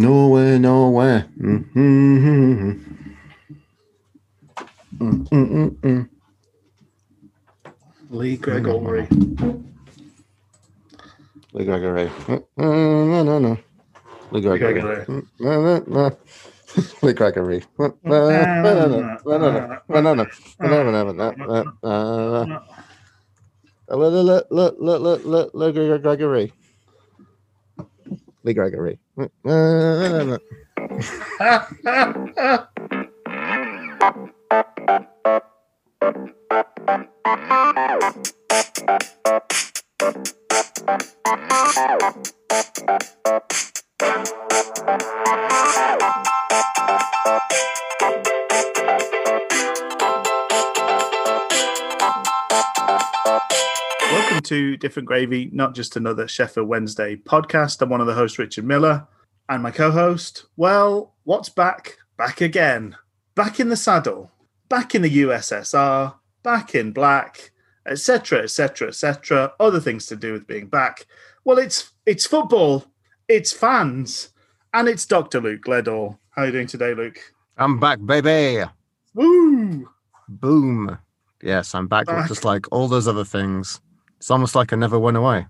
Nowhere, nowhere. Mm-hmm. Mm-hmm. Mm-hmm. Lee Gregory. Lee Gregory. No, no, no. Lee Gregory. Mm-hmm. Mm-hmm. Lee Gregory. Banana. Banana. Banana. Banana. Banana. Lee Gregory. Lee Gregory. Welcome to Different Gravy, not just another Sheffield Wednesday podcast. I'm one of the hosts, Richard Miller, and my co host, well, what's back? Back again. Back in the saddle, back in the USSR, back in black, etc., etc., etc. Other things to do with being back. Well, it's it's football, it's fans, and it's Dr. Luke Ledall. How are you doing today, Luke? I'm back, baby. Woo! Boom. Yes, I'm back, Back. just like all those other things. It's almost like I never went away.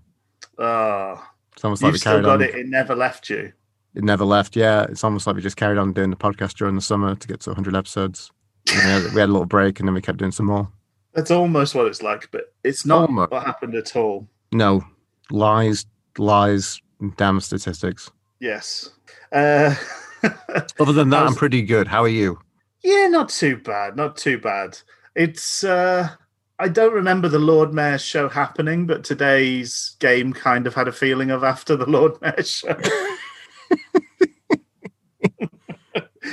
Ah, It's almost like you've we still carried got on. it. It never left you. It never left. Yeah, it's almost like we just carried on doing the podcast during the summer to get to 100 episodes. We, had, we had a little break and then we kept doing some more. That's almost what it's like, but it's not Almost. what happened at all. No, lies, lies, damn statistics. Yes. Uh, Other than that, How's- I'm pretty good. How are you? yeah, not too bad. Not too bad. It's. Uh, I don't remember the Lord Mayor's show happening, but today's game kind of had a feeling of after the Lord Mayor's show.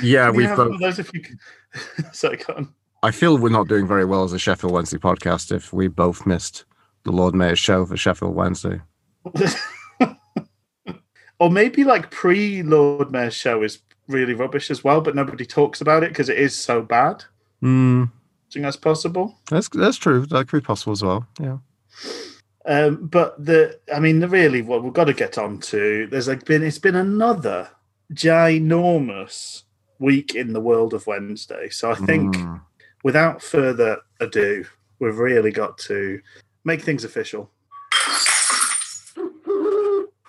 Yeah, we've both. those if you. Can... Sorry, go on. I feel we're not doing very well as a Sheffield Wednesday podcast if we both missed the Lord Mayor's show for Sheffield Wednesday. or maybe like pre Lord Mayor's show is really rubbish as well, but nobody talks about it because it is so bad. Hmm, think that's possible? that's that's true. That could be possible as well. Yeah. Um, but the, I mean, the really what we've got to get on to. There's like been it's been another ginormous week in the world of Wednesday. So I think Hmm. without further ado, we've really got to make things official.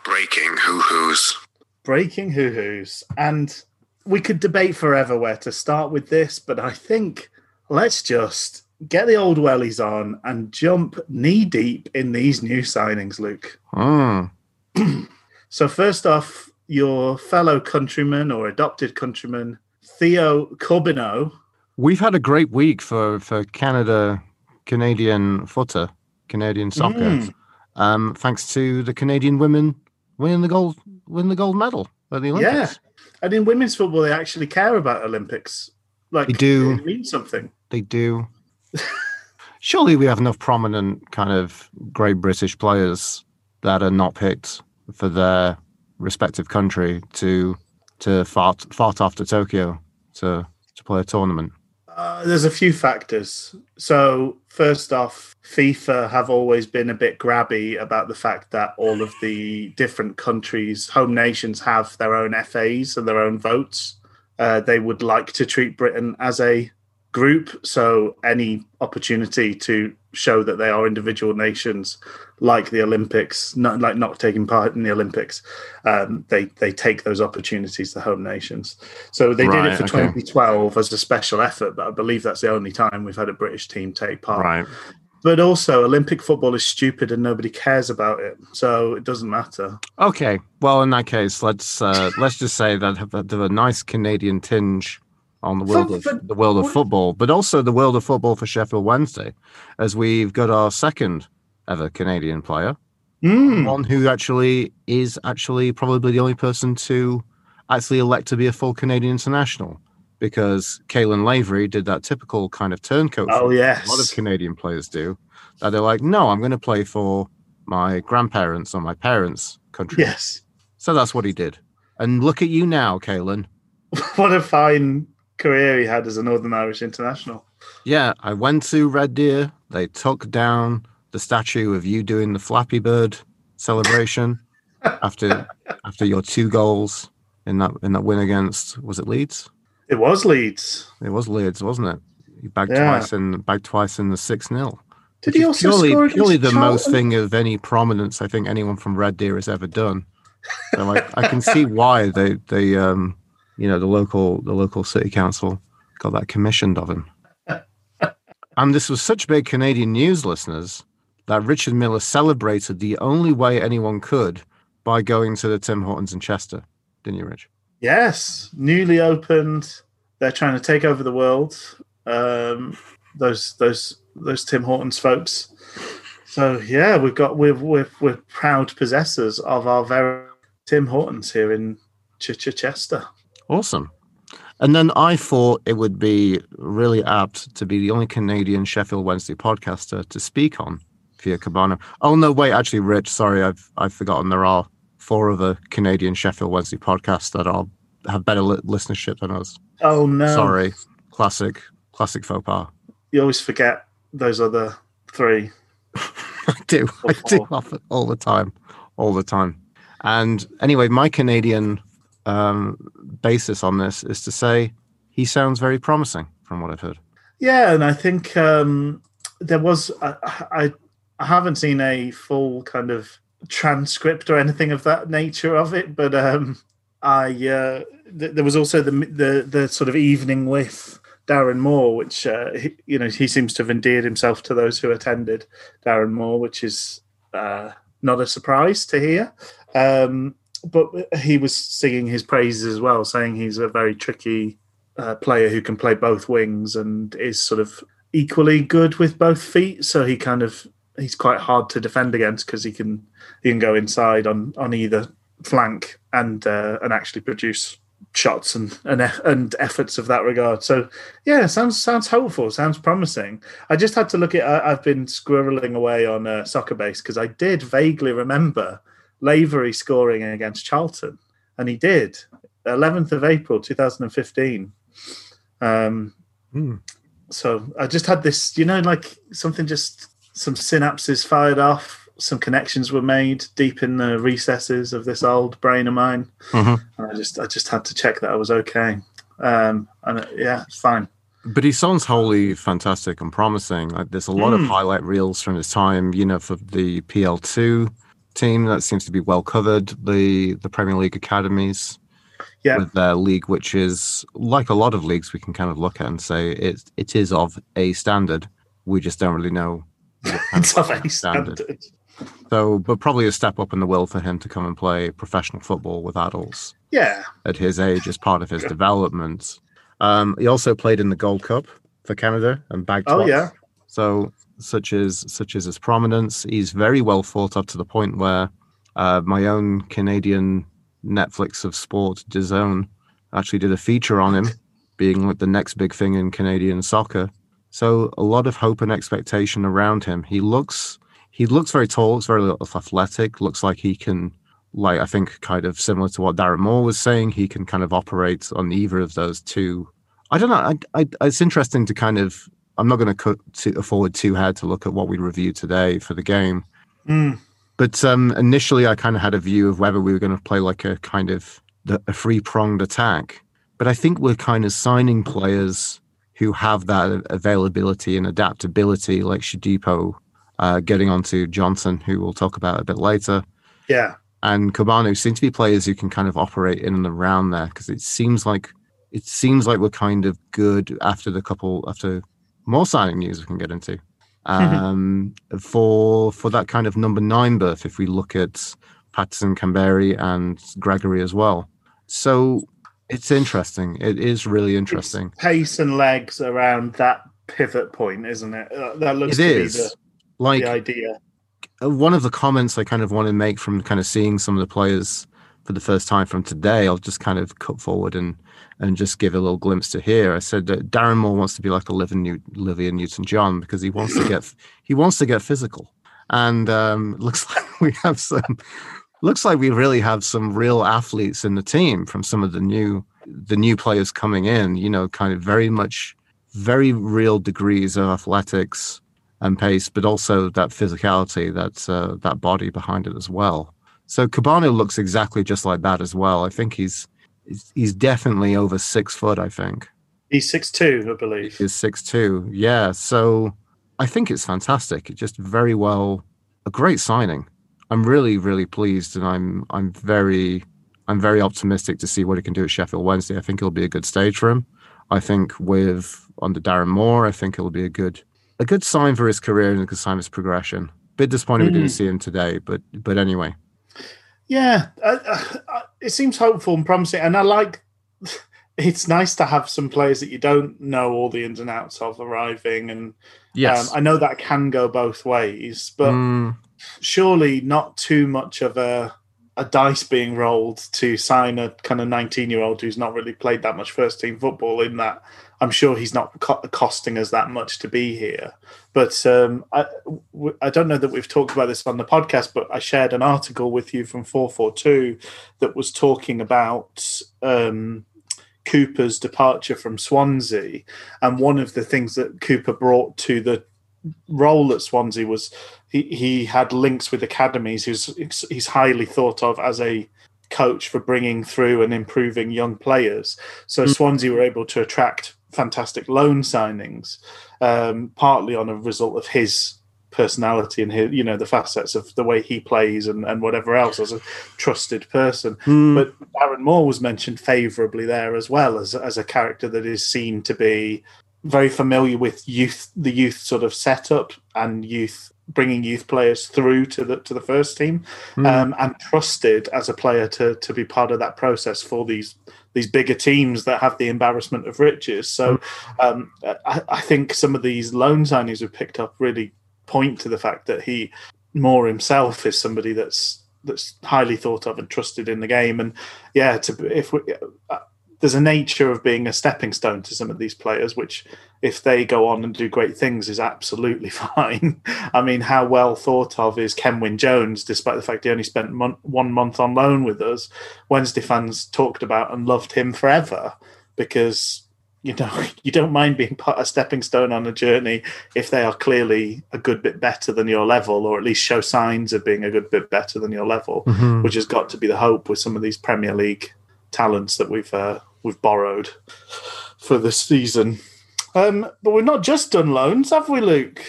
Breaking hoo hoos. Breaking hoo hoos, and we could debate forever where to start with this, but I think let's just get the old wellies on and jump knee deep in these new signings, Luke. Hmm. So first off, your fellow countryman or adopted countryman Theo Corbeanu. We've had a great week for for Canada, Canadian footer, Canadian soccer. Mm. Um, thanks to the Canadian women winning the gold, winning the gold medal at the Olympics. Yeah, and in women's football, they actually care about Olympics. Like They do. It means something. They do. Surely we have enough prominent kind of great British players that are not picked for their respective country to to fart fart off to Tokyo to to play a tournament. Uh, there's a few factors. So first off, FIFA have always been a bit grabby about the fact that all of the different countries, home nations, have their own FAs and their own votes. Uh, they would like to treat Britain as a group, so any opportunity to show that they are individual nations, like the Olympics, not like not taking part in the Olympics, um, they they take those opportunities to home nations. So they did it for okay. 2012 as a special effort, but I believe that's the only time we've had a British team take part. Right. But also, Olympic football is stupid and nobody cares about it, so it doesn't matter. Okay. Well, in that case, let's uh, let's just say that have a nice Canadian tinge on the world of the world of football, but also the world of football for Sheffield Wednesday, as we've got our second ever Canadian player, Mm. one who actually is actually probably the only person to actually elect to be a full Canadian international, because Caolan Lavery did that typical kind of turncoat. Oh yes, a lot of Canadian players do. That they're like, no, I'm going to play for my grandparents or my parents' country. yes. So that's what he did. And look at you now, Caolan. what a fine career he had as a Northern Irish international. Yeah, I went to Red Deer. They took down the statue of you doing the Flappy Bird celebration after after your two goals. in that in that win against was it Leeds? It was Leeds. It was Leeds, wasn't it? He bagged Yeah. twice in bagged twice in the six 0 Did he also purely score purely the against most thing of any prominence I think anyone from Red Deer has ever done. So I, I can see why they they um you know the local the local city council got that commissioned of him. And this was such big Canadian news, listeners, that Richard Miller celebrated the only way anyone could by going to the Tim Hortons in Chester, didn't you, Rich? Yes, newly opened. They're trying to take over the world. Um, those those those Tim Hortons folks. So yeah, we've got we're we're, we're proud possessors of our very Tim Hortons here in Ch- Ch- Chester. Awesome. And then I thought it would be really apt to be the only Canadian Sheffield Wednesday podcaster to speak on via Cabana. Oh no, wait, actually, Rich, sorry, I've I've forgotten. There are four other Canadian Sheffield Wednesday podcasts that are have better li- listenership than us. Oh no! Sorry, classic, classic faux pas. you always forget those other three. I do, I do often- all the time, all the time. And anyway, my Canadian um, basis on this is to say he sounds very promising from what I've heard. Yeah, and I think um, there was I, I haven't seen a full kind of transcript or anything of that nature of it, but um, I uh, th- there was also the the the sort of evening with Darren Moore, which uh, he, you know he seems to have endeared himself to those who attended Darren Moore, which is uh, not a surprise to hear. Um, but he was singing his praises as well, saying he's a very tricky uh, player who can play both wings and is sort of equally good with both feet. So he kind of he's quite hard to defend against because he can he can go inside on on either flank and uh, and actually produce shots and and and efforts of that regard. So yeah, sounds sounds hopeful, sounds promising. I just had to look at. I, I've been squirreling away on uh, soccer base because I did vaguely remember Lavery scoring against Charlton, and he did. 11th of April 2015. Um, Hmm. so I just had this, you know, like something just some synapses fired off, some connections were made deep in the recesses of this old brain of mine, Mhm. and I just I just had to check that I was okay. Um, and uh, yeah, it's fine. But he sounds wholly fantastic and promising. Like there's a lot of Mm. highlight reels from his time, you know, for the PL2 team that seems to be well covered. The the Premier League academies, Yeah. with their league, which is like a lot of leagues we can kind of look at and say it it is of a standard. We just don't really know. It's of a standard. standard. So, but probably a step up in the will for him to come and play professional football with adults Yeah, at his age as part of his development. Um, he also played in the Gold Cup for Canada and bagged Oh, twice. yeah. So such as such as his prominence, he's very well thought of to the point where uh, my own Canadian Netflix of sport, DAZN, actually did a feature on him, being like the next big thing in Canadian soccer. So a lot of hope and expectation around him. He looks he looks very tall, looks very athletic, looks like he can like I think kind of similar to what Darren Moore was saying, he can kind of operate on either of those two. I don't know. I, I, it's interesting to kind of. I'm not going to forward too hard to look at what we reviewed today for the game, Mm. but um, initially I kind of had a view of whether we were going to play like a kind of the, a three pronged attack. But I think we're kind of signing players who have that availability and adaptability, like Shodipo, uh, getting onto Johnson, who we'll talk about a bit later yeah, and Cabano seem to be players who can kind of operate in and around there because it seems like it seems like we're kind of good after the couple after more signing news we can get into um, for for that kind of number nine berth if we look at Paterson, Kamberi, and Gregory as well. So it's interesting. It is really interesting. It's pace and legs around that pivot point, isn't it? That looks It is the, like the idea. uh, one of the comments I kind of want to make from kind of seeing some of the players for the first time from today, I'll just kind of cut forward and and just give a little glimpse to here. I said that Darren Moore wants to be like Olivia, New- Olivia Newton John because he wants to get he wants to get physical, and um, looks like we have some looks like we really have some real athletes in the team from some of the new the new players coming in. You know, kind of very much very real degrees of athletics and pace, but also that physicality, that uh, that body behind it as well. So Cabano looks exactly just like that as well. I think he's he's, he's definitely over six foot. I think He's six two, I believe. he's six two. Yeah, so I think it's fantastic. It's just very well, a great signing. I'm really really pleased, and I'm I'm very I'm very optimistic to see what he can do at Sheffield Wednesday. I think it'll be a good stage for him. I think with under Darren Moore, I think it'll be a good a good sign for his career and a good sign of his progression. Bit disappointed we didn't Mhm. see him today, but but anyway. Yeah, uh, uh, it seems hopeful and promising, and I like. It's nice to have some players that you don't know all the ins and outs of arriving, and Yes. um, I know that can go both ways, but Mm, surely not too much of a a dice being rolled to sign a kind of 19 year old who's not really played that much first team football in that i'm sure he's not co- costing us that much to be here but um, I, w- I don't know that we've talked about this on the podcast but i shared an article with you from 442 that was talking about um, cooper's departure from swansea and one of the things that cooper brought to the role at Swansea was he, he had links with academies. He's he's highly thought of as a coach for bringing through and improving young players. So Mm. Swansea were able to attract fantastic loan signings, um, partly on a result of his personality and his, you know the facets of the way he plays and, and whatever else as a trusted person. mm, But Darren Moore was mentioned favourably there as well as as a character that is seen to be very familiar with youth, the youth sort of setup and youth bringing youth players through to the to the first team, mm. um, and trusted as a player to to be part of that process for these these bigger teams that have the embarrassment of riches. So um, I, I think some of these loan signings we've picked up really point to the fact that he more himself is somebody that's that's highly thought of and trusted in the game. And yeah, to if we, uh, there's a nature of being a stepping stone to some of these players, which if they go on and do great things is absolutely fine. I mean, how well thought of is Kenwyn Jones, despite the fact he only spent mon- one month on loan with us. Wednesday fans talked about and loved him forever because you know you don't mind being part a stepping stone on a journey if they are clearly a good bit better than your level, or at least show signs of being a good bit better than your level, Mhm. which has got to be the hope with some of these Premier League talents that we've uh, we've borrowed for the season. Um, but we've not just done loans, have we, Luke?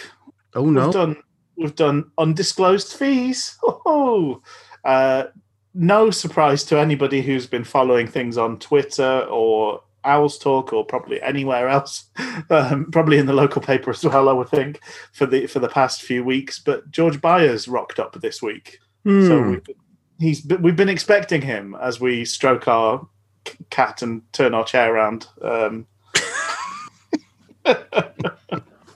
Oh no. We've done we've done undisclosed fees. Oh, uh, no surprise to anybody who's been following things on Twitter or Owls Talk or probably anywhere else, um, probably in the local paper as well. I would think for the for the past few weeks. But George Byers rocked up this week, so Hmm. we've, he's we've been expecting him as we stroke our cat and turn our chair around. Um,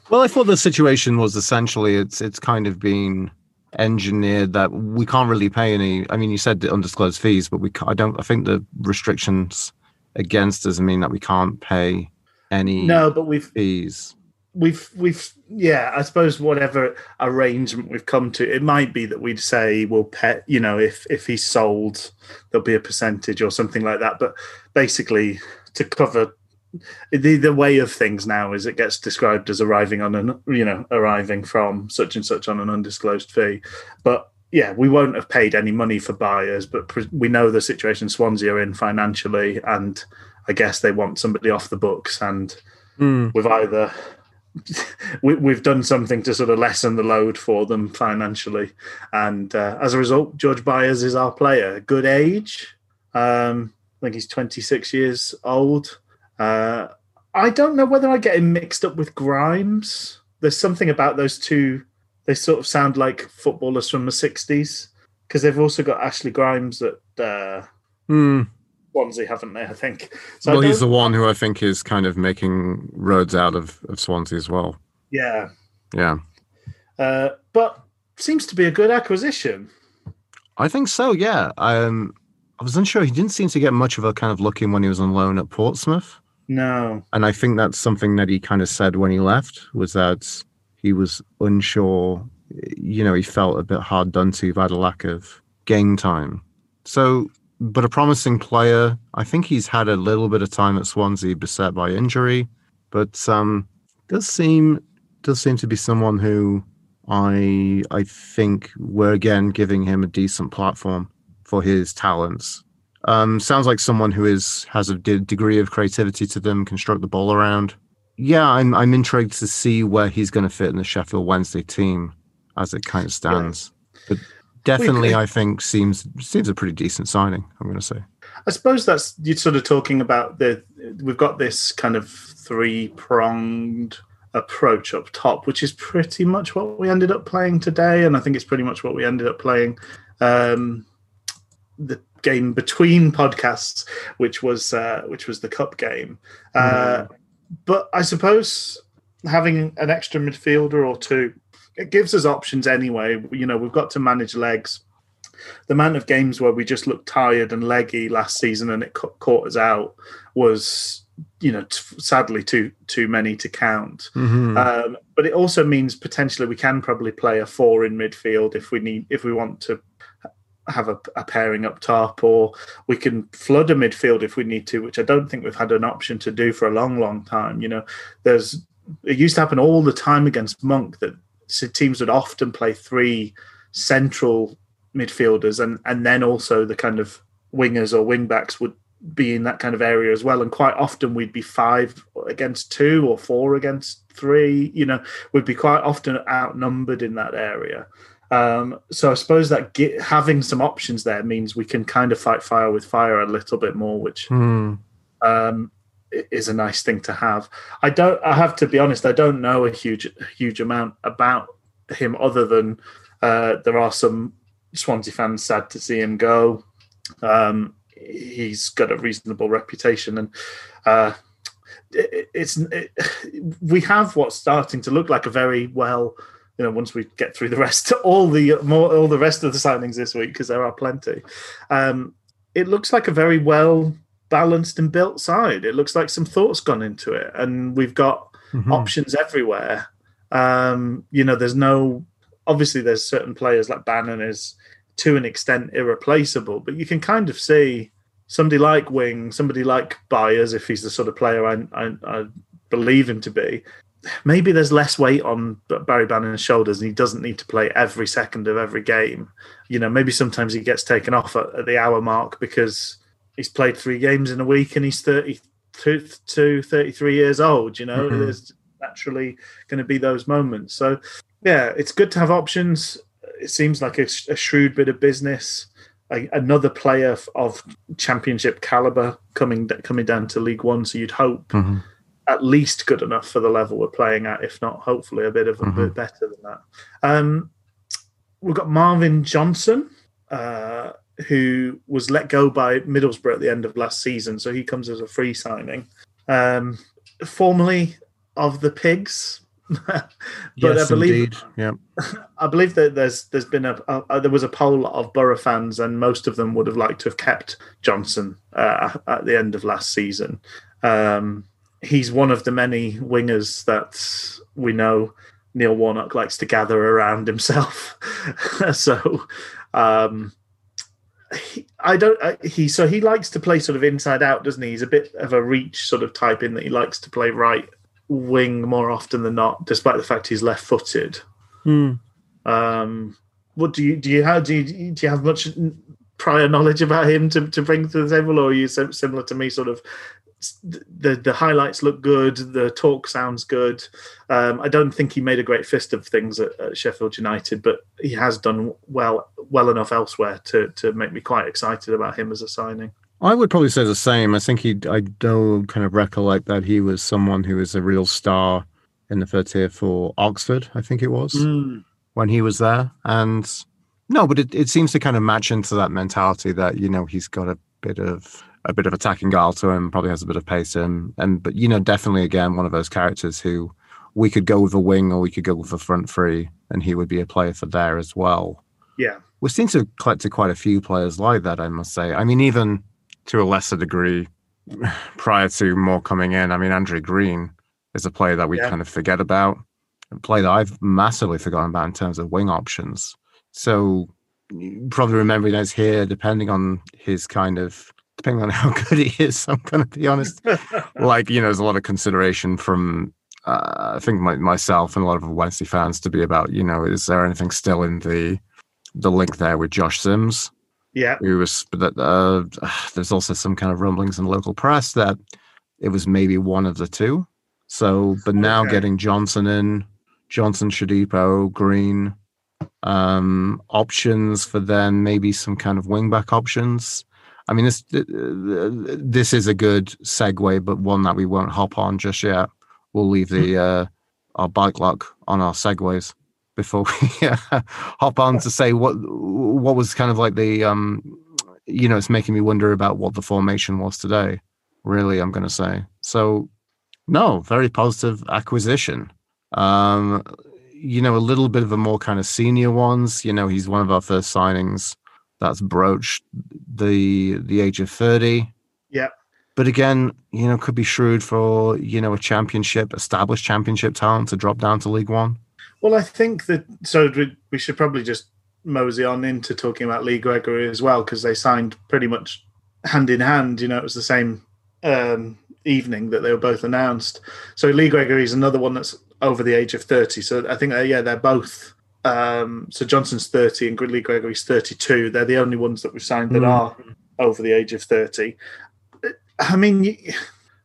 Well, I thought the situation was essentially it's it's kind of been engineered that we can't really pay any. I mean, you said the undisclosed fees, but we I don't. I think the restrictions against us mean that we can't pay any no, but we've fees. We've we've yeah i suppose whatever arrangement we've come to it might be that we'd say we'll pay you know if if he's sold there'll be a percentage or something like that but basically to cover the the way of things now is it gets described as arriving on an you know arriving from such and such on an undisclosed fee but yeah we won't have paid any money for Byers but we know the situation swansea are in financially and i guess they want somebody off the books and Hmm. we've either we, we've done something to sort of lessen the load for them financially, and uh, as a result, George Byers is our player. Good age, um, I think he's 26 years old. Uh, I don't know whether I get him mixed up with Grimes. There's something about those two; they sort of sound like footballers from the 60s because they've also got Ashley Grimes at uh, Hmm. Swansea, haven't they? I think. So Well, he's the one who I think is kind of making roads out of, of Swansea as well. yeah. Yeah, Uh, but seems to be a good acquisition. I think so. Yeah. Um, I was unsure. He didn't seem to get much of a kind of looking when he was on loan at Portsmouth. No, and I think that's something that he kind of said when he left was that he was unsure. You know, he felt a bit hard done to by the lack of game time. So, but a promising player. I think he's had a little bit of time at Swansea, beset by injury, but um, does seem does seem to be someone who I I think we're again giving him a decent platform for his talents. Um, sounds like someone who is has a de- degree of creativity to them, can stroke the ball around. Yeah, I'm I'm intrigued to see where he's going to fit in the Sheffield Wednesday team as it kind of stands. Yeah. But definitely, I think seems seems a pretty decent signing. I'm going to say. I suppose that's you're sort of talking about the we've got this kind of three pronged approach up top, which is pretty much what we ended up playing today, and I think it's pretty much what we ended up playing um, the game between podcasts, which was uh, which was the cup game. Uh, mm. But I suppose having an extra midfielder or two it gives us options anyway. You know, we've got to manage legs. The amount of games where we just looked tired and leggy last season and it caught us out was you know t- sadly too too many to count mm-hmm. um, but it also means potentially we can probably play a four in midfield if we need if we want to have a, a, pairing up top or we can flood a midfield if we need to which i don't think we've had an option to do for a long long time you know there's it used to happen all the time against monk that teams would often play three central midfielders and and then also the kind of wingers or wing backs would be in that kind of area as well. And quite often we'd be five against two or four against three. You know, we'd be quite often outnumbered in that area. Um, so I suppose that get, having some options there means we can kind of fight fire with fire a little bit more, which mm. um, is a nice thing to have. I don't. I have to be honest. I don't know a huge, huge amount about him other than uh, there are some Swansea fans sad to see him go. Um, he's got a reasonable reputation, and uh, it, it's it, we have what's starting to look like a very well. You know, once we get through the rest, all the more all the rest of the signings this week, because there are plenty. Um, it looks like a very well balanced and built side. It looks like some thoughts gone into it, and we've got mm-hmm. options everywhere. Um, you know, there's no obviously there's certain players like Bannon is to an extent irreplaceable, but you can kind of see somebody like Wing, somebody like Byers, if he's the sort of player I, I, I believe him to be. Maybe there's less weight on Barry Bannon's shoulders, and he doesn't need to play every second of every game. You know, maybe sometimes he gets taken off at, at the hour mark because he's played three games in a week and he's 32, 33 years old. You know, mm-hmm. there's naturally going to be those moments. So, yeah, it's good to have options it seems like a, a shrewd bit of business. A, another player of championship caliber coming coming down to League One, so you'd hope mm-hmm. at least good enough for the level we're playing at, if not hopefully a bit of a mm-hmm. bit better than that. Um, we've got Marvin Johnson, uh, who was let go by Middlesbrough at the end of last season, so he comes as a free signing. Um, formerly of the Pigs, but yes, I believe, indeed. Yeah, I believe that there's there's been a, a, there was a poll of Borough fans, and most of them would have liked to have kept Johnson uh, at the end of last season. Um, he's one of the many wingers that we know Neil Warnock likes to gather around himself. so. Um, I don't. Uh, he so he likes to play sort of inside out, doesn't he? He's a bit of a reach sort of type in that he likes to play right wing more often than not, despite the fact he's left-footed. Mm. Um, what do you do? You how do you do? You have much prior knowledge about him to, to bring to the table, or are you similar to me? Sort of the the highlights look good, the talk sounds good. Um, I don't think he made a great fist of things at, at, Sheffield United, but he has done well well enough elsewhere to to make me quite excited about him as a signing. I would probably say the same. I think he, I don't kind of recollect that he was someone who was a real star in the third tier for Oxford, I think it was, mm. when he was there. And no, but it, it seems to kind of match into that mentality that, you know, he's got a bit of a bit of attacking guile to him, probably has a bit of pace to him. And but you know, definitely again one of those characters who we could go with a wing or we could go with a front three, and he would be a player for there as well. Yeah. We seem to have collected quite a few players like that, I must say. I mean, even to a lesser degree prior to more coming in. I mean, Andre Green is a player that we yeah. kind of forget about, a player that I've massively forgotten about in terms of wing options. So probably remembering those here, depending on his kind of depending on how good he is. I'm going to be honest. like you know, there's a lot of consideration from uh, I think my, myself and a lot of Wednesday fans to be about you know, is there anything still in the the link there with Josh Sims? Yeah. Who was that? Uh, there's also some kind of rumblings in the local press that it was maybe one of the two. So, but now Okay. getting Johnson in, Johnson, Shodipo, Green, um, options for then maybe some kind of wingback options. I mean, this this is a good segue, but one that we won't hop on just yet. We'll leave the uh, our bike lock on our segues before we uh, hop on to say what what was kind of like the um, you know, it's making me wonder about what the formation was today. Really, I'm going to say so. No, very positive acquisition. Um, you know, a little bit of a more kind of senior ones. You know, he's one of our first signings that's broached the the age of 30. Yeah. But again, you know, could be shrewd for, you know, a championship, established championship talent to drop down to League One. Well, I think that so we, we should probably just mosey on into talking about Lee Gregory as well because they signed pretty much hand in hand. You know, it was the same um, evening that they were both announced. So Lee Gregory is another one that's over the age of thirty. So I think uh, yeah, they're both. Um, so Johnson's thirty and Gridley Gregory's thirty-two. They're the only ones that we've signed that Mm. are over the age of thirty. I mean. You,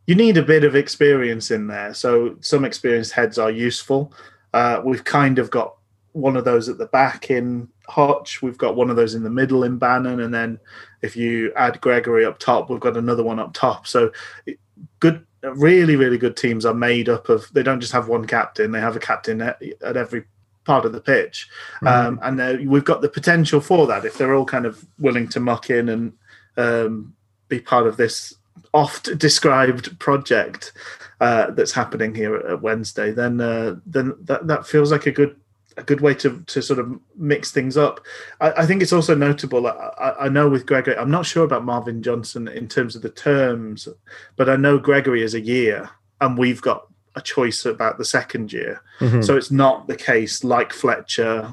you need a bit of experience in there. So some experienced heads are useful. Uh, we've kind of got one of those at the back in Hutch. We've got one of those in the middle in Bannon, and then if you add Gregory up top, we've got another one up top. So good, really, really good teams are made up of. They don't just have one captain; they have a captain at, at every part of the pitch, um, and we've got the potential for that if they're all kind of willing to muck in and um, be part of this oft described project uh, that's happening here at Wednesday, then uh, then that, that feels like a good a good way to to sort of mix things up. I, I think it's also notable. I- I know with Gregory, I'm not sure about Marvin Johnson in terms of the terms, but I know Gregory is a year, and we've got a choice about the second year. Hmm. So it's not the case like Fletcher,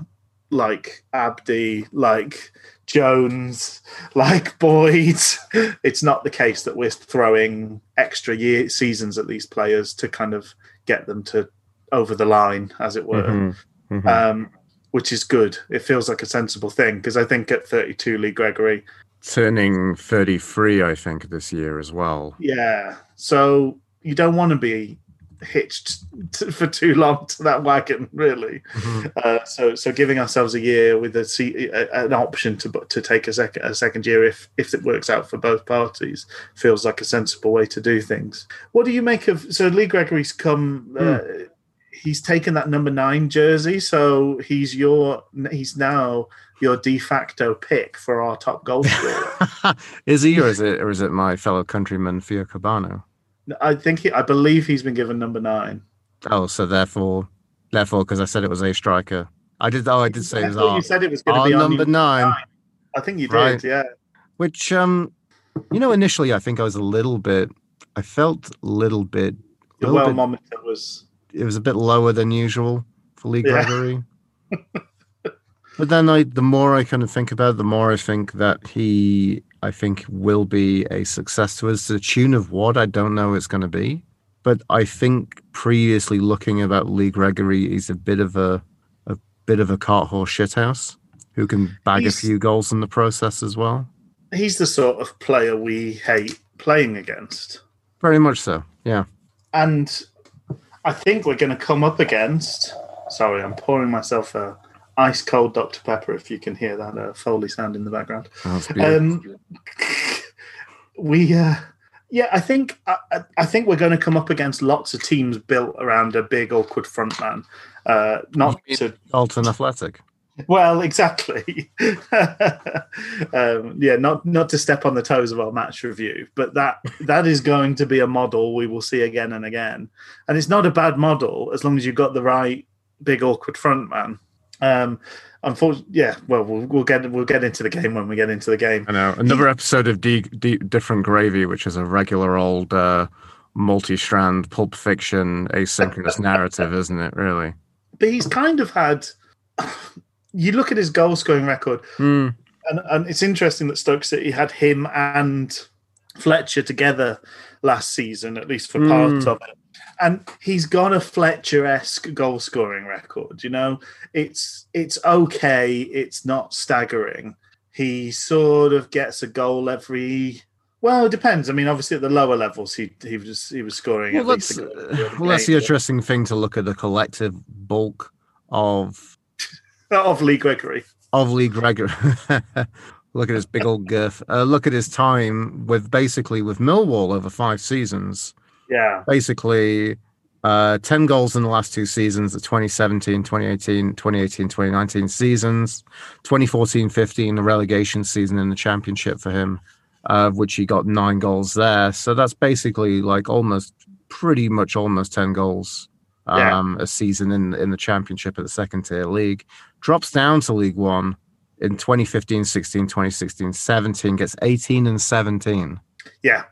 like Abdi, like Jones, like Boyd. It's not the case that we're throwing extra year seasons at these players to kind of get them to over the line, as it were, Mhm. Mhm. um, which is good. It feels like a sensible thing because I think at 32, Lee Gregory, Turning 33, I think, this year as well. yeah. So you don't want to be hitched t- for too long to that wagon, really. Mhm. Uh, so, so giving ourselves a year with a, a an option to to take a second a second year if if it works out for both parties feels like a sensible way to do things. What do you make of? So Lee Gregory's come. Uh, he's taken that number nine jersey, so he's your he's now your de facto pick for our top goal scorer. is he, or is it, or is it my fellow countryman Fio Cabano? I think he, I believe he's been given number nine. Oh, so therefore, therefore, because I said it was a striker. I did. Oh, I did say I it was our, you said it was going to be number you. nine. I think you did, Right. yeah. Which, um, you know, initially I think I was a little bit. I felt a little bit. The well monitor was it was a bit lower than usual for Lee Yeah. Gregory. but then I, the more I kind of think about it, the more I think that he, I think, will be a success to us. To the tune of what I don't know it's going to be, but I think previously looking about Lee Gregory, he's a bit of a, a bit of a cart horse shithouse who can bag He's- a few goals in the process as well. he's the sort of player we hate playing against. Very much so. Yeah. And I think we're going to come up against. Sorry, I'm pouring myself a ice cold Dr. Pepper if you can hear that uh, Foley sound in the background. That's. Um, we, uh, yeah, I think I, I- I think we're going to come up against lots of teams built around a big awkward front man. Uh, not You to Charlton Athletic. Well, exactly. um, yeah, not not to step on the toes of our match review, but that that is going to be a model we will see again and again, and it's not a bad model as long as you've got the right big awkward front man. Um, unfortunately, yeah. Well, we'll we'll get we'll get into the game when we get into the game. I know. Another episode of D- D- Different Gravy, which is a regular old uh, multi strand pulp fiction asynchronous narrative, isn't it, really? But he's kind of had. You look at his goal scoring record. Hmm. and, and it's interesting that Stoke City had him and Fletcher together last season, at least for part Mm. of it. And he's got a Fletcher-esque goal scoring record. You know, it's it's okay. It's not staggering. He sort of gets a goal every. Well, it depends. I mean, obviously at the lower levels, he he was he was scoring. Well, at least that's goal well, that's the interesting thing to look at the collective bulk of of Lee Gregory. of Lee Gregor. look at his big old girth. Uh, look at his time with basically with Millwall over five seasons. Yeah, Basically, uh, 10 goals in the last two seasons the 2017, 2018, 2018, 2019 seasons, 2014 15, the relegation season in the championship for him, uh, which he got nine goals there. So that's basically like almost pretty much almost 10 goals Yeah. um, a season in, in the championship at the second tier league. Drops down to League One in 2015 16, 2016 17, gets 18 and 17. yeah,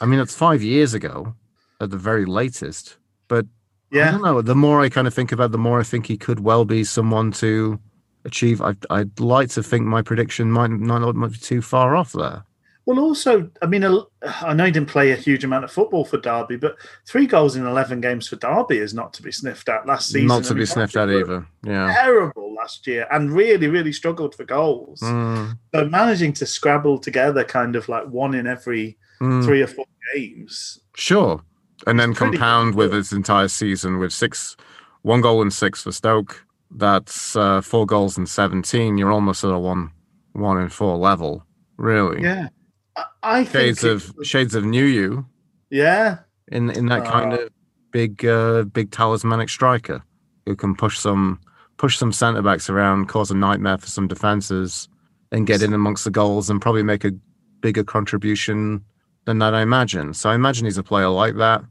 I mean, it's five years ago at the very latest. But I yeah. don't know. The more I kind of think about, it, the more I think he could well be someone to achieve. I'd, I'd like to think my prediction might might not be too far off there. Well, also, I mean, I know he didn't play a huge amount of football for Derby, but three goals in eleven games for Derby is not to be sniffed at last season. not to I be sniffed at either. Yeah. Terrible last year, and really, really struggled for goals. Mm, So managing to scrabble together kind of like one in every mm, three or four games. Sure. And then compound with his entire season with six, one goal and six for Stoke. That's uh, four goals and 17. You're almost at a one, one in four level, really. Yeah, I, I think Shades of, was- shades of Nuhiu yeah, in, in that kind Uh, of big, uh, big talismanic striker who can push some, push some centre backs around, cause a nightmare for some defenses and get in amongst the goals and probably make a bigger contribution than that, I imagine. So I imagine he's a player like that.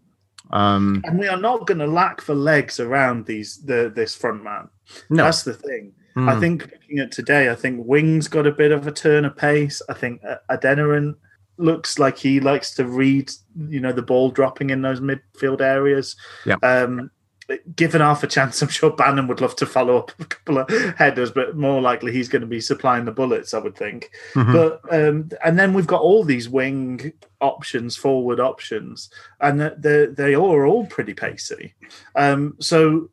Um, and we are not going to lack for legs around these the this front man. no, That's the thing. I Mm. think looking at today, I think Wings got a bit of a turn of pace. I think uh, Adeniran looks like he likes to read, you know, the ball dropping in those midfield areas. Yeah. Um, given half a chance, I'm sure Bannon would love to follow up a couple of headers, but more likely he's going to be supplying the bullets, I would think. Mhm. But um, and then we've got all these wing options, forward options, and they they all are all pretty pacey. Um, so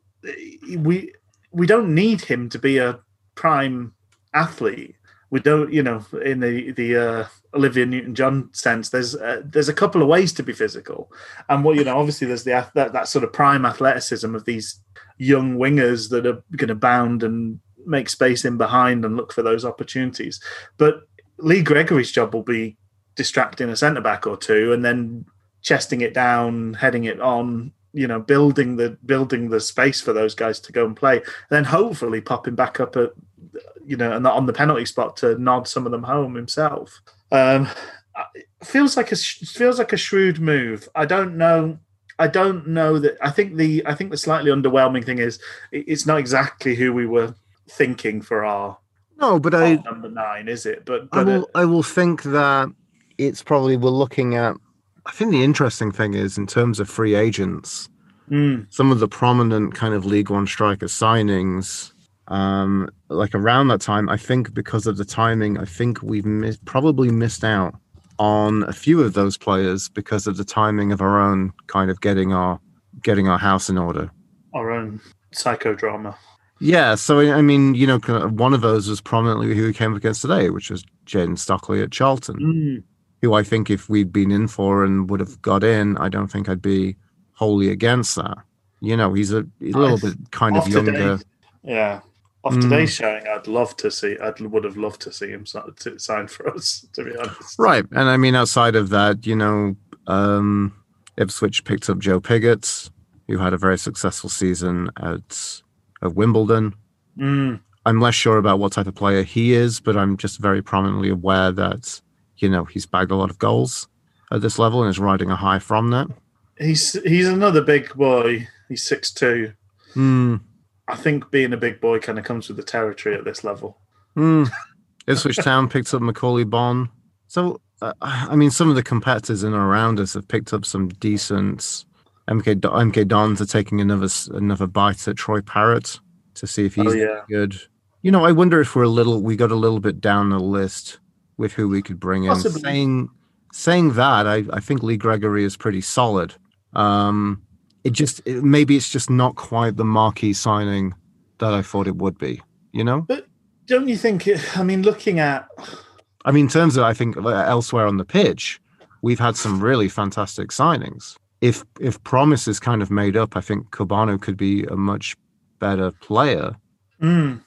we we don't need him to be a prime athlete. We don't, you know, in the the uh, Olivia Newton-John sense. There's uh, there's a couple of ways to be physical, and what you know, obviously, there's the that, that sort of prime athleticism of these young wingers that are going to bound and make space in behind and look for those opportunities. But Lee Gregory's job will be distracting a centre back or two, and then chesting it down, heading it on. You know, building the building the space for those guys to go and play. Then hopefully popping back up at you know, and on the penalty spot to nod some of them home himself. Um, feels like a feels like a shrewd move. I don't know. I don't know that. I think the I think the slightly underwhelming thing is it's not exactly who we were thinking for our, no, but I, number nine, is it? But I but uh, will, I will think that it's probably we're looking at. I think the interesting thing is in terms of free agents, mm, some of the prominent kind of League One striker signings, um, like around that time, I think because of the timing, I think we've probably missed out on a few of those players because of the timing of our own kind of getting our getting our house in order. our own psychodrama. Yeah, so I mean, you know, one of those was prominently who we came up against today, which was Jayden Stockley at Charlton, Mm, who I think if we'd been in for and would have got in, I don't think I'd be wholly against that. You know, he's a, a little Nice. bit kind of younger. today. yeah. Off Mm. today's showing, I'd love to see. I would have loved to see him sign for us. To be honest, Right. And I mean, outside of that, you know, um, Ipswich picked up Joe Pigott, who had a very successful season at, at Wimbledon. Mm, I'm less sure about what type of player he is, but I'm just very prominently aware that, you know, he's bagged a lot of goals at this level and is riding a high from that. he's he's another big boy. He's six two. Hmm. I think being a big boy kind of comes with the territory at this level. Hmm. Ipswich Town picked up Macauley Bonne. So, uh, I mean, some of the competitors in and around us have picked up some decent. MK MK Dons are taking another another bite at Troy Parrott to see if he's Oh, yeah. good. You know, I wonder if we're a little we got a little bit down the list with who we could bring in. Saying saying that, I, I think Lee Gregory is pretty solid. Um, it just it, maybe it's just not quite the marquee signing that I thought it would be. You know? But don't you think? It, I mean, looking at I mean, in terms of I think uh, elsewhere on the pitch, we've had some really fantastic signings. If if promise is kind of made up, I think Cubano could be a much better player. Mm.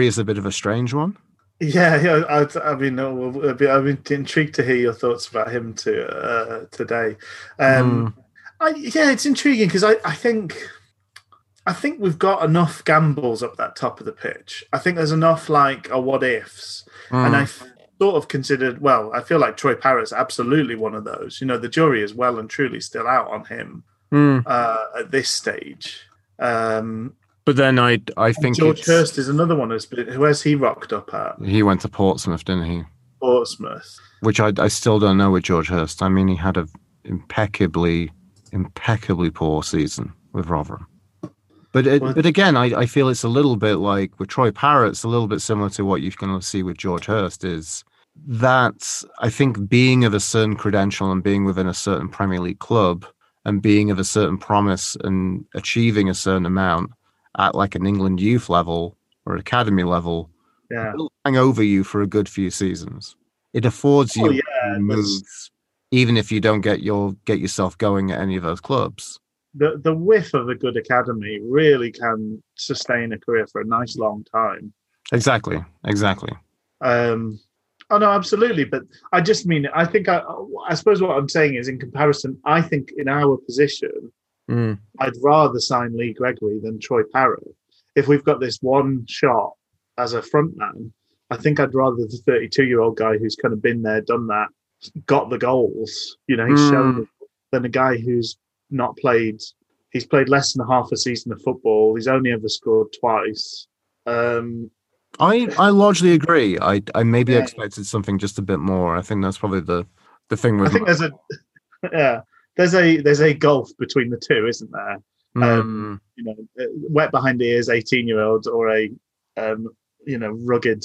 Is a bit of a strange one. Yeah, yeah. I, I mean, I've been, I've been intrigued to hear your thoughts about him to, uh, today. Um, Mm. I, yeah, it's intriguing because I, I think I think we've got enough gambles up that top of the pitch. I think there's enough like a what ifs, and I sort of considered. Well, I feel like Troy Parrott's absolutely one of those. You know, the jury is well and truly still out on him Mm. uh, at this stage. Um, But then I I think George Hirst is another one. Who's been, who has he rocked up at? he went to Portsmouth, didn't he? Portsmouth. Which I I still don't know with George Hirst. I mean, he had a impeccably impeccably poor season with Rotherham. But it, but again, I, I feel it's a little bit like with Troy Parrott, it's a little bit similar to what you're going to see with George Hirst. Is that I think being of a certain credential and being within a certain Premier League club and being of a certain promise and achieving a certain amount at like an England youth level or academy level Yeah. will hang over you for a good few seasons. It affords oh, you Oh, yeah. moves, even if you don't get your get yourself going at any of those clubs. the the whiff of a good academy really can sustain a career for a nice long time. Exactly, exactly. Um, oh no, absolutely. But I just mean, I think I, I suppose what I'm saying is, in comparison, I think in our position, Mm. I'd rather sign Lee Gregory than Troy Parrott. If we've got this one shot as a front man, I think I'd rather the 32 year old guy who's kind of been there, done that, got the goals. You know, he's Mm. shown than a guy who's not played. He's played less than half a season of football. He's only ever scored twice. Um, I I largely agree. I I maybe Yeah. expected something just a bit more. I think that's probably the the thing I with. think there's a yeah, there's a there's a gulf between the two, isn't there? Mm. You know, uh, wet behind the ears, eighteen year old, or a um, you know rugged,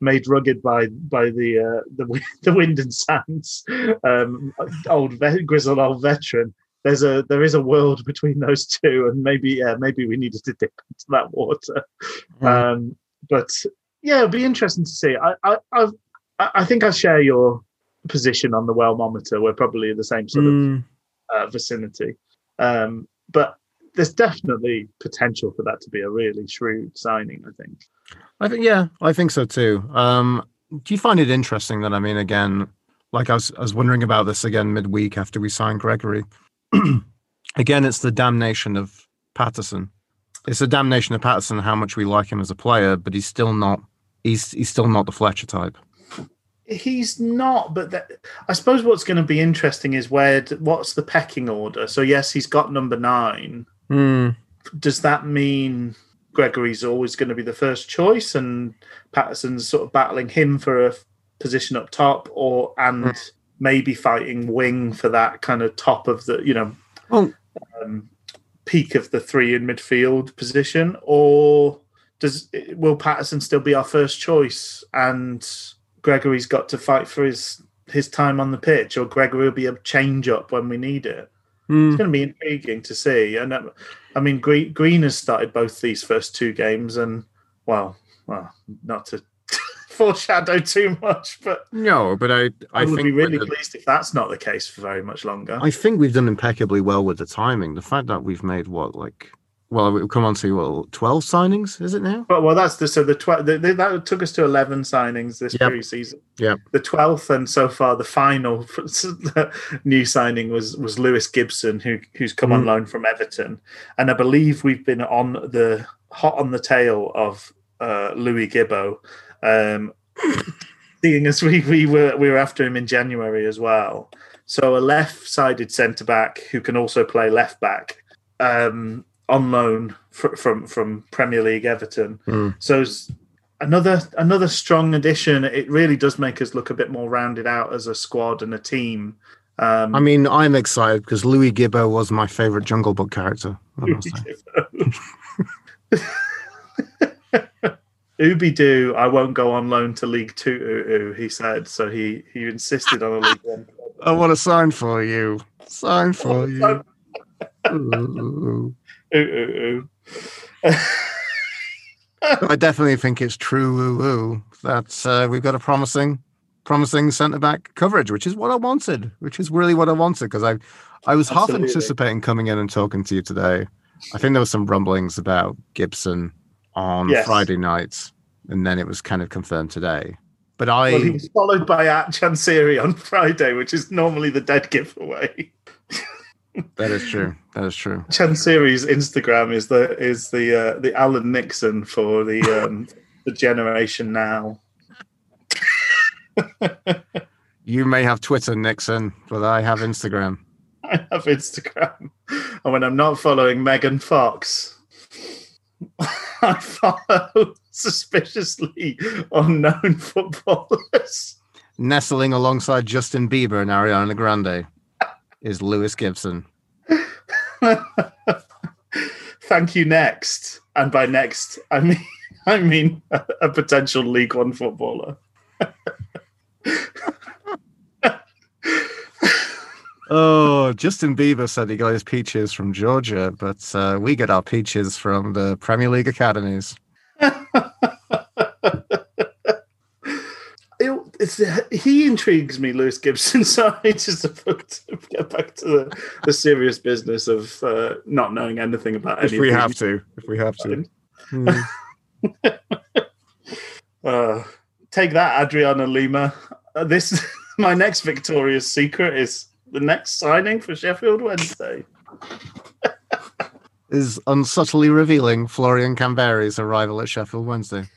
made rugged by by the uh, the the wind and sands, um, old grizzled old veteran. There's a there is a world between those two, and maybe yeah, maybe we needed to dip into that water. Mm. Um, but yeah, it'll be interesting to see. I I I've, I think I share your position on the Wellmometer. We're probably in the same sort of Mm. uh, vicinity. Um, but there's definitely potential for that to be a really shrewd signing, I think. I think yeah, I think so too. Um, do you find it interesting that I mean, again, like I was, I was wondering about this again midweek after we signed Gregory. again, it's the damnation of Paterson. It's a damnation of Paterson how much we like him as a player, but he's still not. He's he's still not the Fletcher type. He's not, but that, I suppose what's going to be interesting is where what's the pecking order. So yes, he's got number nine. Mm. Does that mean Gregory's always going to be the first choice, and Paterson's sort of battling him for a position up top, or and maybe fighting wing for that kind of top of the you know Well, um, peak of the three in midfield position, or does will Paterson still be our first choice and Gregory's got to fight for his his time on the pitch, or Gregory will be a change up when we need it? Mm. It's going to be intriguing to see. And um, I mean, Green, Green has started both these first two games, and well, well, not to foreshadow too much, but no, but I I, I would think be really the- pleased if that's not the case for very much longer. I think we've done impeccably well with the timing. The fact that we've made what like well, we've come on to well twelve signings, is it now? But well, that's the so the twelve that took us to eleven signings this Yep. pre-season. Yep. The twelfth and so far the final new signing was was Lewis Gibson, who who's come on Mm. loan from Everton, and I believe we've been on the hot on the tail of uh, Louis Gibbo, um, seeing as we we were we were after him in January as well. So a left-sided centre back who can also play left back. Um, on loan fr- from from Premier League Everton. Mm. So it's another another strong addition. It really does make us look a bit more rounded out as a squad and a team. Um, I mean, I'm excited because Louis Gibbo was my favorite Jungle Book character. Ubi do. I won't go on loan to League Two. He said. So he he insisted on a League One. I want to sign for you. Sign for you. Ooh, Ooh. ooh. I definitely think it's true. Ooh, ooh. That's uh, we've got a promising promising centre back coverage, which is what I wanted, which is really what I wanted because I I was half anticipating coming in and talking to you today. I think there was some rumblings about Gibson on Yes. Friday night, and then it was kind of confirmed today. But I Well, he was followed by at Chansiri on Friday, which is normally the dead giveaway. That is true. That is true. Chen Chansiri's Instagram is the is the uh, the Alan Nixon for the um, the generation now. You may have Twitter, Nixon, but I have Instagram. I have Instagram, and when I'm not following Megan Fox, I follow suspiciously unknown footballers. Nestling alongside Justin Bieber and Ariana Grande is Lewis Gibson. Thank you. Next, and by next, I mean I mean a, a potential League One footballer. Oh, Justin Bieber said he got his peaches from Georgia, but uh, we get our peaches from the Premier League academies. It- it's, he intrigues me, Lewis Gibson. Sorry, just to, to get back to the, the serious business of uh, not knowing anything about anything. If we have to, if we have to. Hmm. Uh, take that, Adriana Lima. Uh, this my next Victoria's Secret is the next signing for Sheffield Wednesday. Is unsubtly revealing Florian Kamberi's arrival at Sheffield Wednesday.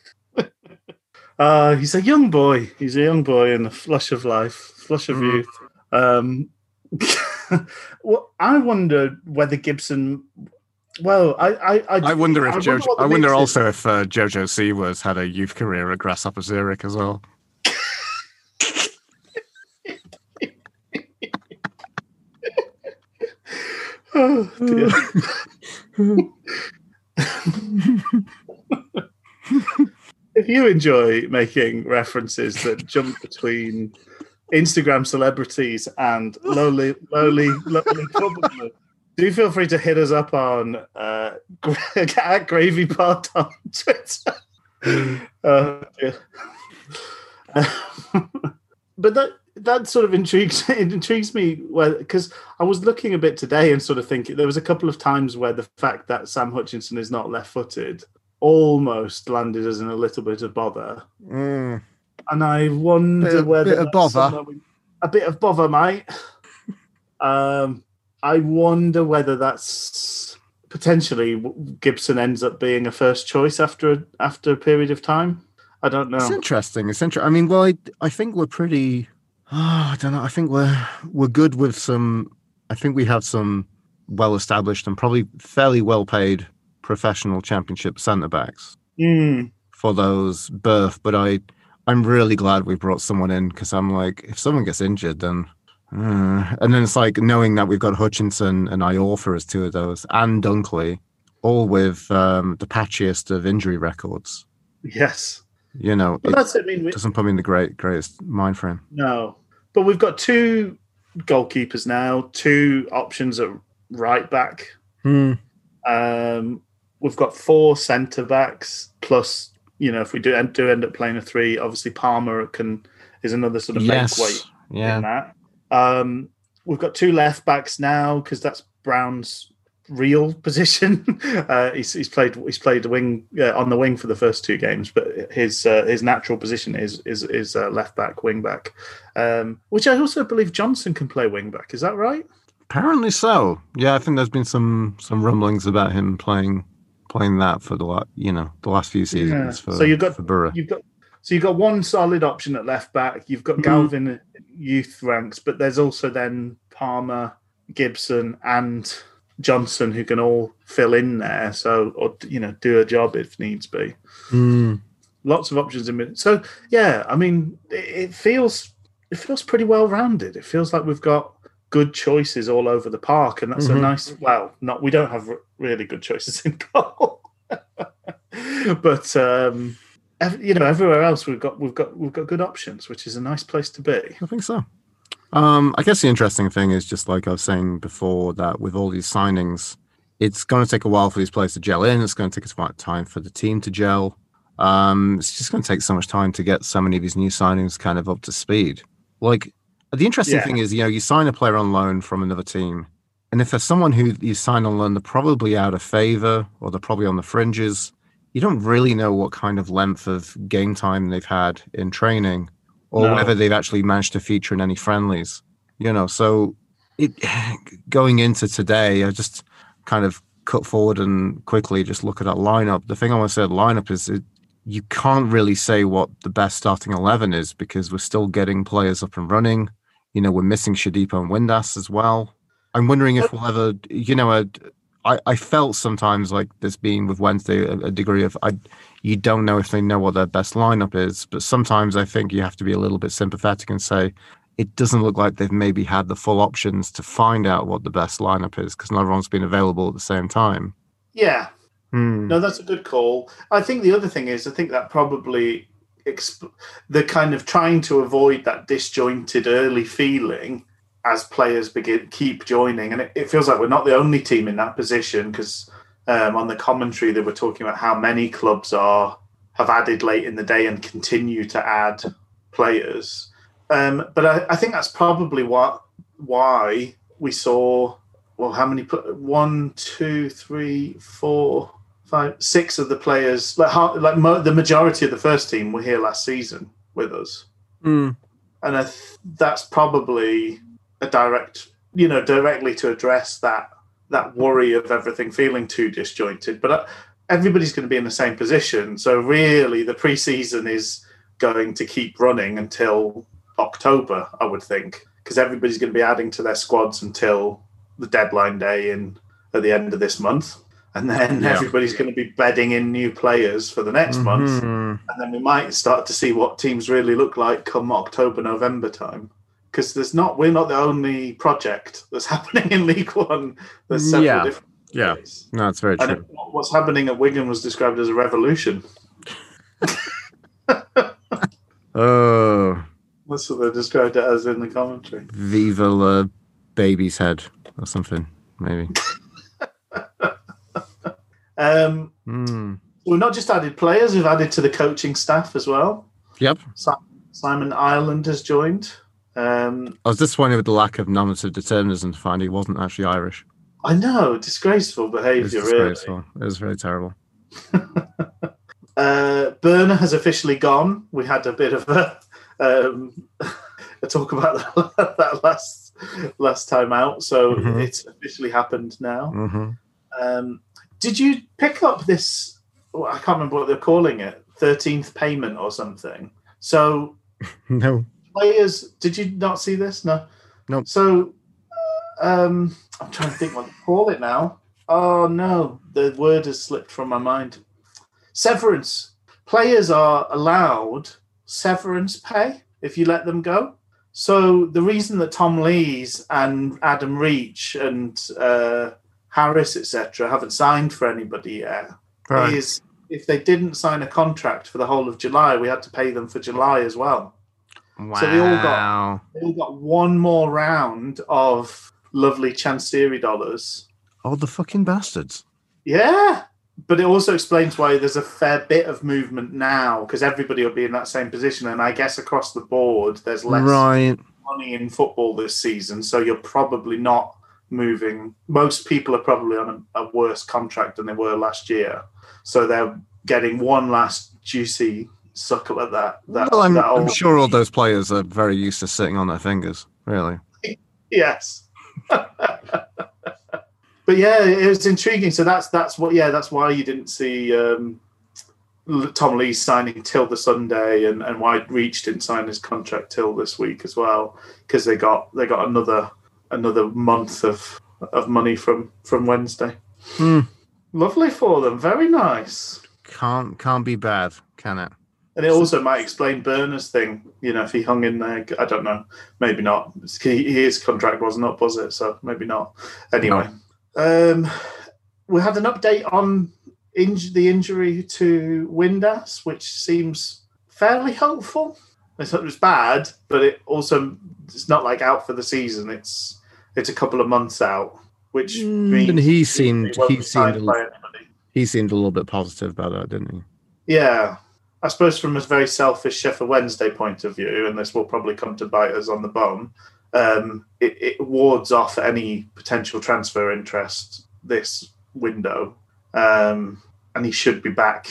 Uh, he's a young boy. He's a young boy in the flush of life, flush of Mm. youth. Um, well, I wonder whether Gibson. Well, I I, I, I wonder if Jojo. what the I wonder mix is. also if uh, Jojo Siwas had a youth career at Grasshopper Zurich as well. Oh, dear. if you enjoy making references that jump between Instagram celebrities and lowly, lowly, lowly footballers, do feel free to hit us up on uh, at Gravy Pod on Twitter. Uh, but that that sort of intrigues it intrigues me because I was looking a bit today and sort of thinking there was a couple of times where the fact that Sam Hutchinson is not left-footed almost landed us in a little bit of bother, and I wonder Bit of- whether bit of bother. we- a bit of bother, mate. um, I wonder whether that's potentially Gibson ends up being a first choice after after a period of time. I don't know. It's interesting. It's interesting. I mean, well, I, I think we're pretty. Oh, I don't know. I think we're we're good with some. I think we have some well established and probably fairly well paid professional championship centre backs Mm, for those berth. But I I'm really glad we brought someone in because I'm like, if someone gets injured, then. uh, and then it's like knowing that we've got Hutchinson and Iorfa as two of those, and Dunkley, all with um, the patchiest of injury records. yes. You know, But it that's it. I mean, we, doesn't put me in the great greatest mind frame. no. But we've got two goalkeepers now, two options at right back. Um, we've got four centre backs plus, you know, if we do end, do end up playing a three, obviously Palmer can is another sort of Yes. weight Yeah. in that. Um, we've got two left backs now because that's Brown's real position. uh, he's, he's played he's played the wing uh, on the wing for the first two games, but his uh, his natural position is is is uh, left back, wing back, um, which I also believe Johnson can play wing back. Is that right? Apparently so. Yeah, I think there's been some some rumblings about him playing playing that for the la- you know the last few seasons for So you've got- for. You've got so you've got one solid option at left back. You've got Mhm. Galvin youth ranks, but there's also then Palmer, Gibson, and Johnson who can all fill in there. So or you know do a job if needs be. Mm. Lots of options in mid. So yeah, I mean it, it feels it feels pretty well rounded. It feels like we've got good choices all over the park, and that's Mhm. a nice. Well, not we don't have r- really good choices in goal, but um, ev- you know everywhere else we've got we've got we've got good options, which is a nice place to be. I think so. Um, I guess the interesting thing is just like I was saying before that with all these signings, it's going to take a while for these players to gel in. It's going to take a time for the team to gel. Um, it's just going to take so much time to get so many of these new signings kind of up to speed. Like the interesting Yeah. thing is, you know, you sign a player on loan from another team, and if there's someone who you sign on loan, they're probably out of favor or they're probably on the fringes. You don't really know what kind of length of game time they've had in training, or No. whether they've actually managed to feature in any friendlies. You know, so it going into today, I just kind of cut forward and quickly just look at that lineup. The thing I want to say lineup is it, you can't really say what the best starting 11 is because we're still getting players up and running. You know, we're missing Shodipo and Windass as well. I'm wondering if we'll ever, you know, a, I, I felt sometimes like this being with Wednesday a, a degree of I, you don't know if they know what their best lineup is, but sometimes I think you have to be a little bit sympathetic and say it doesn't look like they've maybe had the full options to find out what the best lineup is because not everyone's been available at the same time. Yeah, Hmm. no, that's a good call. I think the other thing is, I think that probably exp- the kind of trying to avoid that disjointed early feeling as players begin keep joining, and it, it feels like we're not the only team in that position because um, on the commentary they were talking about how many clubs are have added late in the day and continue to add players. Um, but I, I think that's probably what why we saw well, how many? One, two, three, four, five, six of the players, like like mo- the majority of the first team, were here last season with us, Hmm. and I th- that's probably a direct, you know, directly to address that that worry of everything feeling too disjointed. But uh, everybody's going to be in the same position, so really, the preseason is going to keep running until October, I would think, because everybody's going to be adding to their squads until the deadline day in at the end of this month, and then Yeah. everybody's going to be bedding in new players for the next month, Mhm. and then we might start to see what teams really look like come October, November time. Because there's not, we're not the only project that's happening in League One. There's several Yeah. different. Yeah. ways. No, it's very And true. what's happening at Wigan was described as a revolution. Oh, That's what they described it as in the commentary. Viva la baby's head or something, maybe. Um, Hmm. we've not just added players; we've added to the coaching staff as well. Yep. Simon Ireland has joined. Um, I was disappointed with the lack of nominative determinism to find he wasn't actually Irish. I know, disgraceful behaviour, really. It was very terrible. Uh, Börner has officially gone. We had a bit of a, um, a talk about that, that last last time out, so Mhm. it's officially happened now. hmm Um, did you pick up this? well, I can't remember what they're calling it. Thirteenth payment or something. So No. players, did you not see this? No. Nope. So um, I'm trying to think what to call it now. Oh no, the word has slipped from my mind. Severance. Players are allowed severance pay if you let them go. So the reason that Tom Lees and Adam Reach and uh, Harris, etc., haven't signed for anybody yet Right. is if they didn't sign a contract for the whole of July, we had to pay them for July as well. Wow. So they all got- They all got one more round of lovely Chansiri dollars. Oh, the fucking bastards. Yeah. But it also explains why there's a fair bit of movement now because everybody will be in that same position. And I guess across the board, there's less Right. money in football this season. So you're probably not moving. Most people are probably on a, a worse contract than they were last year. So they're getting one last juicy suckle at that. that well, I'm, that I'm sure all those players are very used to sitting on their fingers, really. Yes. but yeah, it was intriguing. So that's that's what yeah, that's why you didn't see um, Tom Lee signing till the Sunday, and, and why Reach didn't sign his contract till this week as well, because they got they got another another month of of money from from Wednesday. Hmm. Lovely for them, very nice. Can't can't be bad, can it? And it also might explain Börner's thing. You know, if he hung in there, I don't know. Maybe not. His contract wasn't up, was it? So maybe not. Anyway, um, we had an update on inj- the injury to Windass, which seems fairly hopeful. It's, it was bad, but it also it's not like out for the season. It's it's a couple of months out, which Mm, means and he seemed- won't he seemed- by. He seemed a little bit positive about that, didn't he? Yeah, I suppose from a very selfish Sheffield Wednesday point of view, and this will probably come to bite us on the bum, um, it, it wards off any potential transfer interest this window, um, and he should be back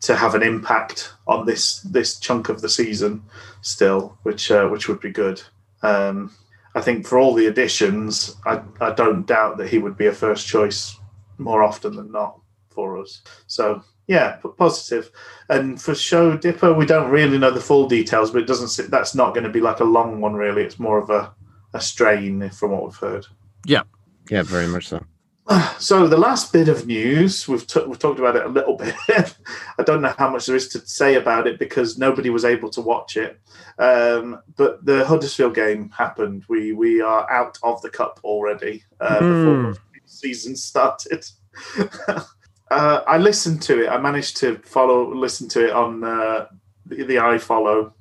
to have an impact on this this chunk of the season still, which uh, which would be good. Um, I think for all the additions, I, I don't doubt that he would be a first choice more often than not for us. So yeah, positive. And for Shodipo, we don't really know the full details, but it doesn't. sit- That's not going to be like a long one, really. It's more of a a strain from what we've heard. Yeah, yeah, very much so. So the last bit of news we've t- we've talked about it a little bit. I don't know how much there is to say about it because nobody was able to watch it. Um, but the Huddersfield game happened. We we are out of the cup already uh, before the season started. uh, I listened to it. I managed to follow listen to it on uh, the, the iFollow.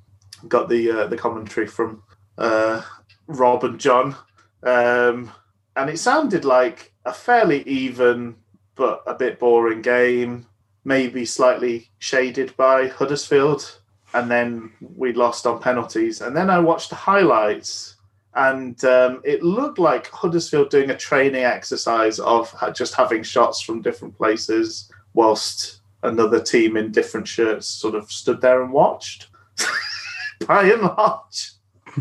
Got the uh, the commentary from uh, Rob and John, um, and it sounded like a fairly even but a bit boring game. Maybe slightly shaded by Huddersfield, and then we lost on penalties. And then I watched the highlights, and um, it looked like Huddersfield doing a training exercise of just having shots from different places, whilst another team in different shirts sort of stood there and watched. By and large.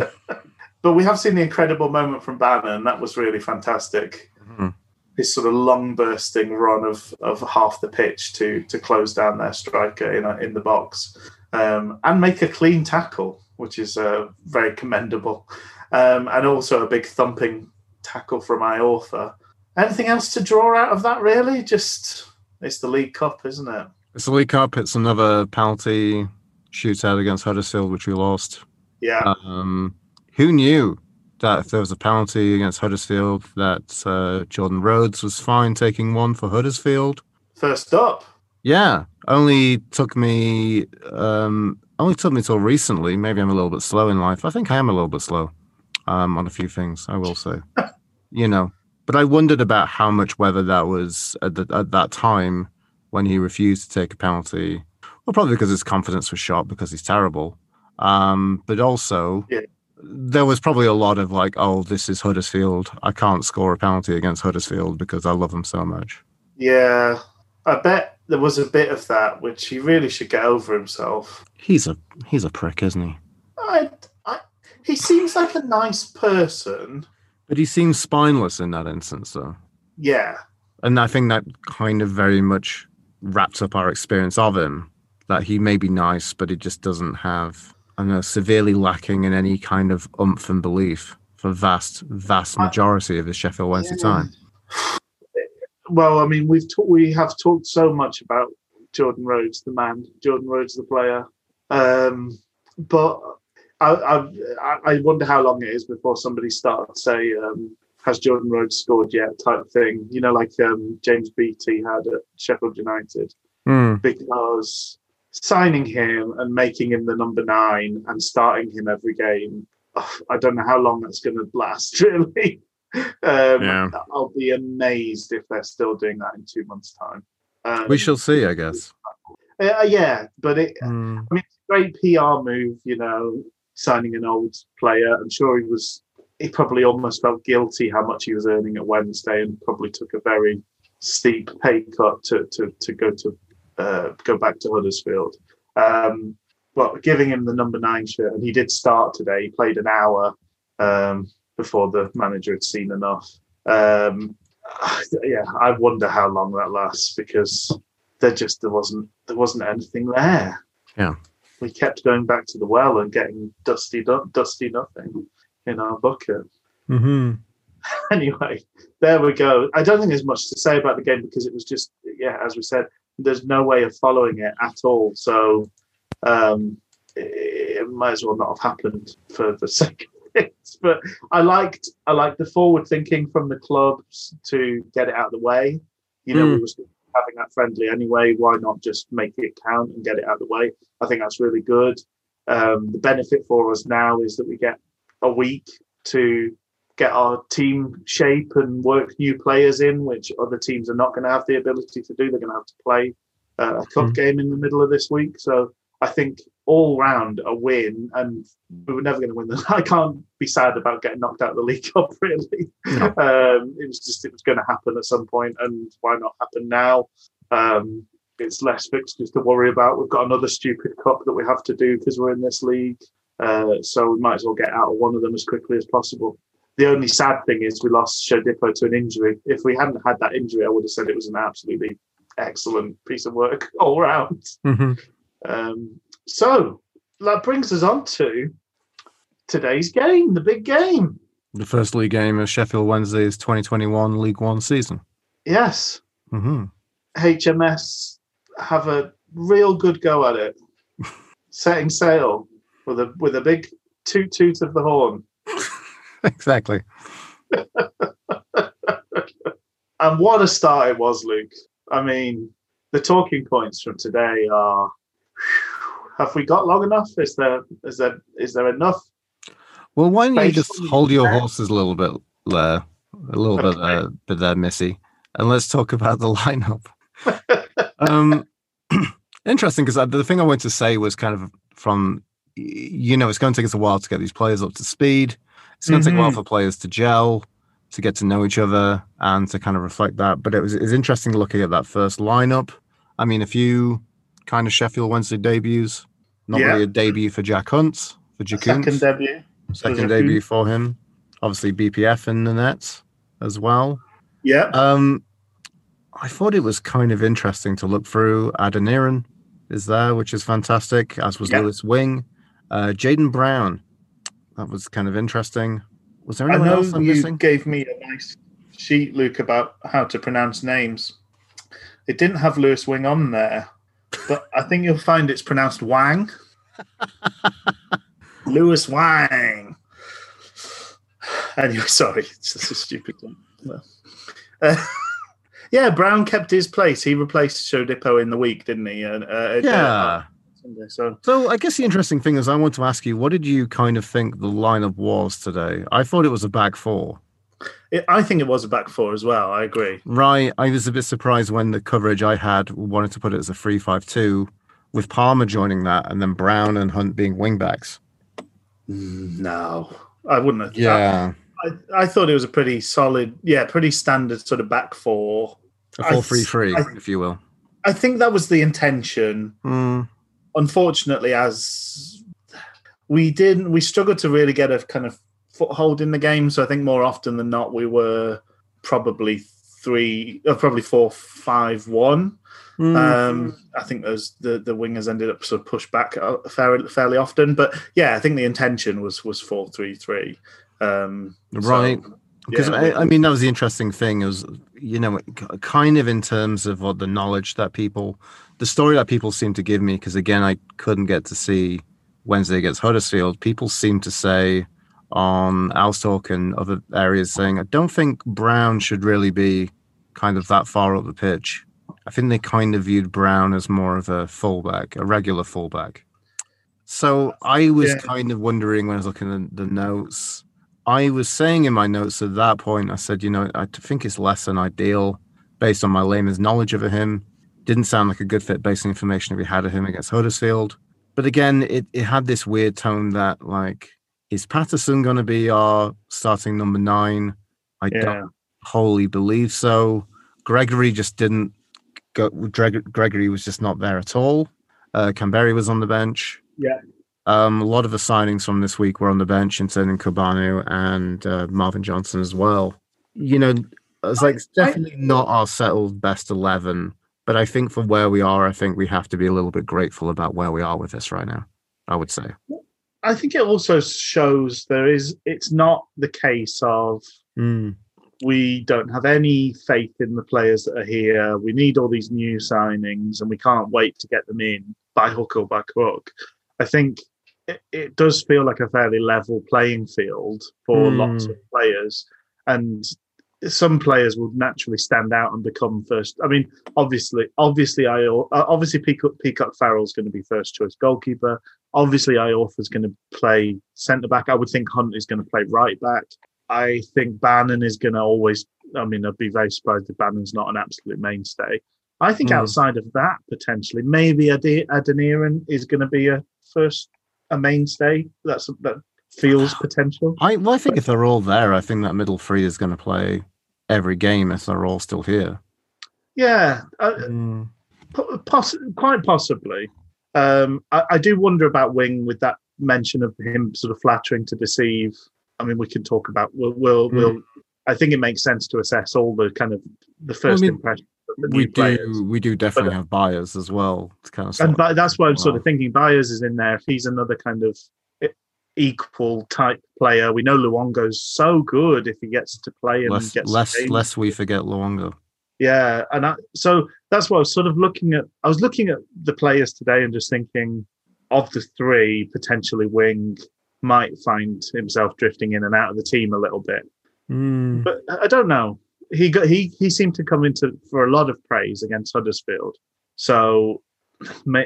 but we have seen the incredible moment from Bannan. and that was really fantastic. Mhm. His sort of lung bursting run of, of half the pitch to to close down their striker in a, in the box um, and make a clean tackle, which is uh, very commendable, um, and also a big thumping tackle from Iorfa. Anything else to draw out of that? Really, just it's the League Cup, isn't it? It's the League Cup. It's another penalty shootout against Huddersfield, which we lost. Yeah, Um, who knew that if there was a penalty against Huddersfield, that uh, Jordan Rhodes was fine taking one for Huddersfield? first up. Yeah, only took me um, only took me till recently. Maybe I'm a little bit slow in life. I think I am a little bit slow um, on a few things. I will say, you know. But I wondered about how much whether that was at, the, at that time when he refused to take a penalty. Well, probably because his confidence was shot because he's terrible. Um, but also, Yeah. There was probably a lot of like, "Oh, this is Huddersfield. I can't score a penalty against Huddersfield because I love them so much." Yeah, I bet there was a bit of that, which he really should get over himself. He's a he's a prick, isn't he? I, I, he seems like a nice person. But he seems spineless in that instance, though. Yeah, And I think that kind of very much wraps up our experience of him. That he may be nice, but he just doesn't have, I don't severely lacking in any kind of umph and belief for vast, vast majority of his Sheffield Wednesday Yeah. time. well, I mean, we've ta- we have talked so much about Jordan Rhodes, the man, Jordan Rhodes, the player. Um, but I, I I wonder how long it is before somebody starts to say, um, "Has Jordan Rhodes scored yet?" type thing. You know, like um, James Beattie had at Sheffield United, Hmm. because signing him and making him the number nine and starting him every game. ugh, I don't know how long that's going to last, really. Um, Yeah. I'll be amazed if they're still doing that in two months' time. Um, We shall see, I guess. uh, yeah, but it, Hmm. great PR move, you know, signing an old player. I'm sure he was, he probably almost felt guilty how much he was earning at Wednesday and probably took a very steep pay cut to, to, to go to uh, go back to Huddersfield. Um, but giving him the number nine shirt, and he did start today. He played an hour um, before the manager had seen enough. Um, yeah, I wonder how long that lasts because there just there wasn't there wasn't anything there Yeah, we kept going back to the well and getting dusty, dusty nothing in our bucket. Mm-hmm. Anyway, there we go. I don't think there's much to say about the game because it was just, yeah, as we said, there's no way of following it at all. So um, it, it might as well not have happened for the sake of it. But I liked, I liked the forward thinking from the clubs to get it out of the way. You know, we Mm. were having that friendly anyway. Why not just make it count and get it out of the way? I think that's really good. Um, the benefit for us now is that we get a week to get our team shape and work new players in, which other teams are not going to have the ability to do. They're going to have to play uh, a cup Mhm. game in the middle of this week. So I think all round a win, and we were never going to win. The, I can't be sad about getting knocked out of the League Cup. Really, No. um, it was just it was going to happen at some point, and why not happen now? Um, it's less fixtures to worry about. We've got another stupid cup that we have to do because we're in this league, uh, so we might as well get out of one of them as quickly as possible. The only sad thing is we lost Shodipo to an injury. If we hadn't had that injury, I would have said it was an absolutely excellent piece of work all round. Mhm. Um, so that brings us on to today's game, the big game. The first league game of Sheffield Wednesday's 2021 League One season. Yes, hmm HMS have a real good go at it, setting sail with a with a big toot toot of the horn. Exactly. And what a start it was, Luke. I mean, the talking points from today are: Have we got long enough? Is there is there is there enough? Well, why don't you just hold your horses a little bit there, a little bit, Okay. uh, bit there, Missy, and let's talk about the lineup. um, interesting because the thing I wanted to say was kind of from, you know, it's going to take us a while to get these players up to speed. It's going to take a while for players to gel, to get to know each other, and to kind of reflect that. But it was it's interesting looking at that first lineup. I mean, a few kind of Sheffield Wednesday debuts. Not Yeah. really a debut for Jack Hunt for Jack Second debut. second debut for him. Obviously, BPF in the nets as well. Yeah. Um, I thought it was kind of interesting to look through. Adeniran is there, which is fantastic, as was Yeah. Lewis Wing. Uh, Jaden Brown, that was kind of interesting. Was there anyone else I'm you missing? gave me a nice sheet, Luke, about how to pronounce names. It didn't have Lewis Wing on there, but I think you'll find it's pronounced Wang. Lewis Wang. Anyway, sorry, it's just a stupid one. No. Uh, yeah, Brown kept his place. He replaced Shodipo in the week, didn't he? Uh, uh, Yeah. Sunday, so So I guess the interesting thing is, I want to ask you, what did you kind of think the lineup was today? I thought it was a back four. it, I think it was a back four as well. I agree. Right. I was a bit surprised when the coverage I had wanted to put it as a three-five-two, with Palmer joining that and then Brown and Hunt being wingbacks. No, I wouldn't have. Yeah. I, I thought it was a pretty solid, yeah, pretty standard sort of back four. A I 4 3 3, if you will. I think that was the intention. Hmm. Unfortunately, as we didn't, we struggled to really get a kind of foothold in the game. So I think more often than not, we were probably three, uh, probably four, five, one. Hmm. Um, I think those the the wingers ended up sort of pushed back uh, fairly fairly often, but yeah, I think the intention was was four three three. Um, so, Right. Because yeah, I, I mean, that was the interesting thing. Is you know, kind of in terms of what the knowledge that people, the story that people seem to give me. Because again, I couldn't get to see Wednesday against Huddersfield. People seem to say um, on Owlstalk and other areas saying, I don't think Brown should really be kind of that far up the pitch. I think they kind of viewed Brown as more of a fullback, a regular fullback. So I was Yeah. kind of wondering when I was looking at the notes. I was saying in my notes at that point, I said, you know, I think it's less than ideal based on my layman's knowledge of him. Didn't sound like a good fit based on the information we had of him against Huddersfield. But again, it, it had this weird tone that, like, is Paterson going to be our starting number nine? I Yeah. don't wholly believe so. Gregory just didn't go. Greg, Gregory was just not there at all. Uh, Kamberi was on the bench. Yeah. Um, a lot of the signings from this week were on the bench, including Corbeanu and uh, Marvin Johnson as well. You know, it's like I- definitely not our settled best eleven, but I think for where we are, I think we have to be a little bit grateful about where we are with this right now. I would say. I think it also shows there is. It's not the case of Mm. we don't have any faith in the players that are here. We need all these new signings, and we can't wait to get them in by hook or by crook. I think it, it does feel like a fairly level playing field for Hmm. lots of players, and some players will naturally stand out and become first. I mean, obviously, obviously, I uh, obviously Peacock, Peacock Farrell's going to be first choice goalkeeper. Obviously, Iorfa's going to play centre back. I would think Hunt is going to play right back. I think Bannan is going to always. I mean, I'd be very surprised if Bannan's not an absolute mainstay. I think Mm. outside of that, potentially, maybe Ade- Adeniran is going to be a first a mainstay. That's that feels potential. I well, I think if they're all there, I think that middle three is going to play every game if they're all still here. Yeah, uh, Mm. poss- quite possibly. Um, I, I do wonder about Wing with that mention of him sort of flattering to deceive. I mean, we can talk about. We'll. we'll, Mm. we'll I think it makes sense to assess all the kind of the first mean, impression We new players. do we do definitely have Byers as well. It's kind of and but that's why I'm sort of thinking Byers is in there. If he's another kind of equal type player, we know Luongo's so good if he gets to play and less gets less less we forget Luongo. Yeah, and I, so that's what I was sort of looking at. I was looking at the players today and just thinking, of the three, potentially Wing might find himself drifting in and out of the team a little bit. Hmm. But I I don't know. He got he he seemed to come into for a lot of praise against Huddersfield. So,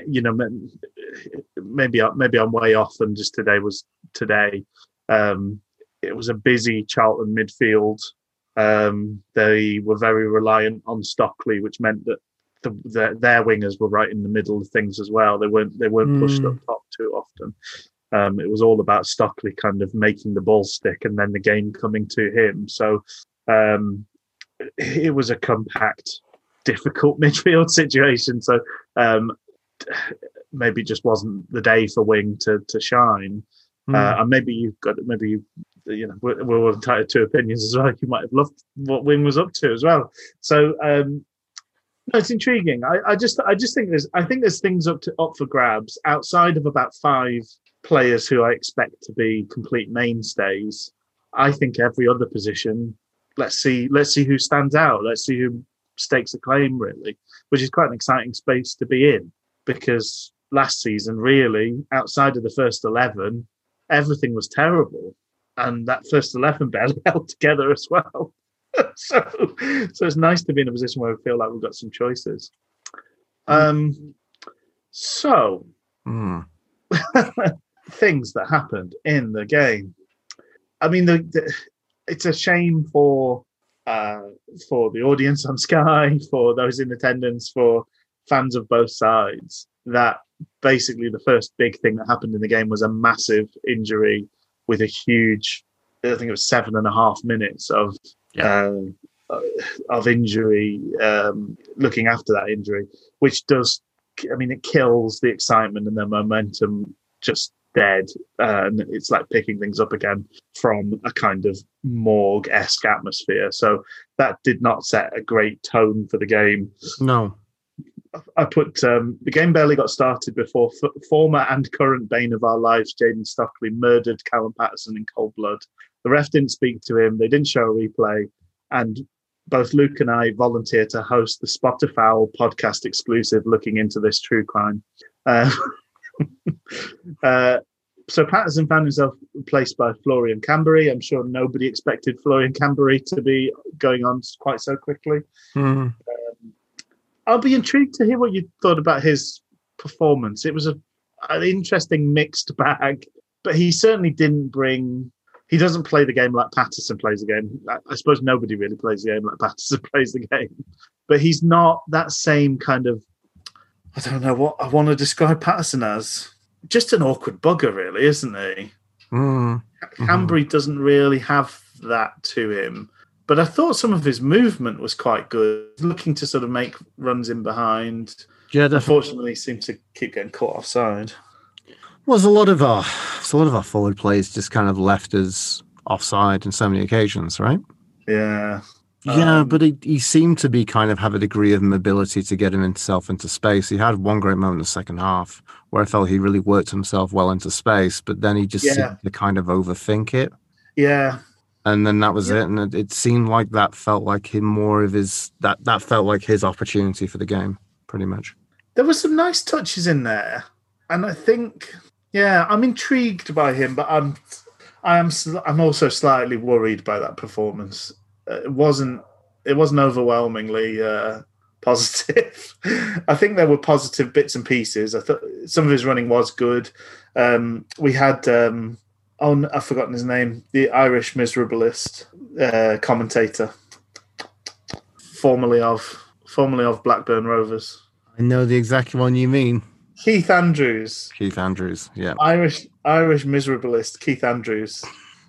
you know, may- maybe maybe I'm way off, and just today was today. Um, it was a busy Charlton midfield. Um, they were very reliant on Stockley, which meant that the, the, their wingers were right in the middle of things as well. They weren't they weren't pushed Mm. up top too often. Um, it was all about Stockley kind of making the ball stick and then the game coming to him. So um, it was a compact, difficult midfield situation. So um, maybe it just wasn't the day for Wing to to shine. Hmm. Uh, and maybe you've got maybe you you know we're, we're all entitled to opinions as well. You might have loved what Wing was up to as well. So um, no, it's intriguing. I, I just I just think there's I think there's things up to up for grabs outside of about five players who I expect to be complete mainstays. I think every other position. Let's see. Let's see who stands out. Let's see who stakes a claim. Really, which is quite an exciting space to be in because last season, really, outside of the first eleven, everything was terrible, and that first eleven barely held together as well. so, so it's nice to be in a position where we feel like we've got some choices. Um, so Hmm. things that happened in the game. I mean, the, the it's a shame for uh, for the audience on Sky, for those in attendance, for fans of both sides. That basically the first big thing that happened in the game was a massive injury with a huge, I think it was seven and a half minutes of um, uh, of injury, um, looking after that injury, which does, I mean, it kills the excitement and the momentum just dead. Uh, and it's like picking things up again from a kind of morgue esque atmosphere. So that did not set a great tone for the game. No. I put um, the game barely got started before f- former and current bane of our lives, Jayden Stockley, murdered Callum Paterson in cold blood. The ref didn't speak to him. They didn't show a replay, and both Luke and I volunteered to host the Spotify podcast exclusive, looking into this true crime. Uh, uh, so Paterson found himself replaced by Florian Kamberi. I'm sure nobody expected Florian Kamberi to be going on quite so quickly. Hmm. I'll be intrigued to hear what you thought about his performance. It was a an interesting mixed bag, but he certainly didn't bring. He doesn't play the game like Paterson plays the game. I, I suppose nobody really plays the game like Paterson plays the game, but he's not that same kind of. I don't know what I want to describe Paterson as. Just an awkward bugger, really, isn't he? Hmm. Kamberi doesn't really have that to him. But I thought some of his movement was quite good, looking to sort of make runs in behind. Yeah, definitely. Unfortunately, he seems to keep getting caught offside. was a lot of our a lot of our forward plays just kind of left us offside in so many occasions, right? Yeah. yeah, Um, but he, he seemed to be kind of have a degree of mobility to get himself into space. He had one great moment in the second half where I felt he really worked himself well into space, but then he just Yeah. seemed to kind of overthink it. Yeah. And then that was Yeah. it. And it, it seemed like that felt like him more of his that that felt like his opportunity for the game, pretty much. There were some nice touches in there. And I think, yeah, I'm intrigued by him, but I'm. I am. I'm also slightly worried by that performance. Uh, it wasn't. It wasn't overwhelmingly uh, positive. I think there were positive bits and pieces. I thought some of his running was good. Um, we had. Um, oh, n- I've forgotten his name. The Irish miserablist uh, commentator, formerly of formerly of Blackburn Rovers. I know the exact one you mean. Keith Andrews, Keith Andrews. Yeah. Irish Irish miserablist Keith Andrews.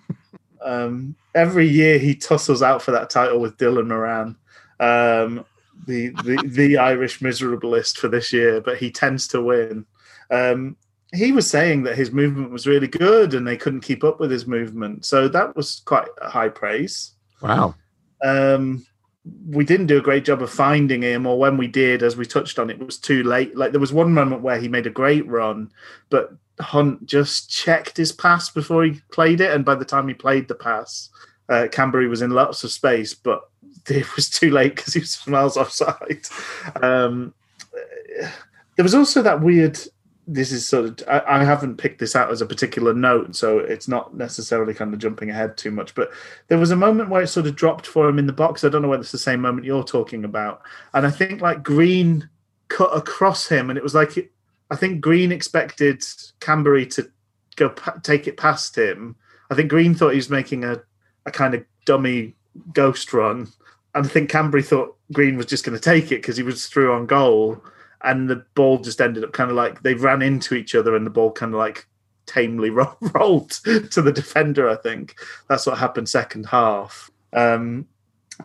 um, every year he tussles out for that title with Dylan Moran, um, the, the the Irish miserablist for this year, but he tends to win. Um, he was saying that his movement was really good and they couldn't keep up with his movement, so that was quite a high praise. Wow. Um, we didn't do a great job of finding him, or when we did, as we touched on, it was too late. Like there was one moment where he made a great run, but Hunt just checked his pass before he played it, and by the time he played the pass, uh, Kamberi was in lots of space, but it was too late because he was miles offside. Um, there was also that weird. This is sort of. I, I haven't picked this out as a particular note, so it's not necessarily kind of jumping ahead too much. But there was a moment where it sort of dropped for him in the box. I don't know whether it's the same moment you're talking about, and I think like Green cut across him, and it was like I think Green expected Kamberi to go pa- take it past him. I think Green thought he was making a, a kind of dummy ghost run, and I think Kamberi thought Green was just going to take it because he was through on goal, and the ball just ended up kind of like they ran into each other, and the ball kind of like tamely ro- rolled to the defender. I think that's what happened second half. Um,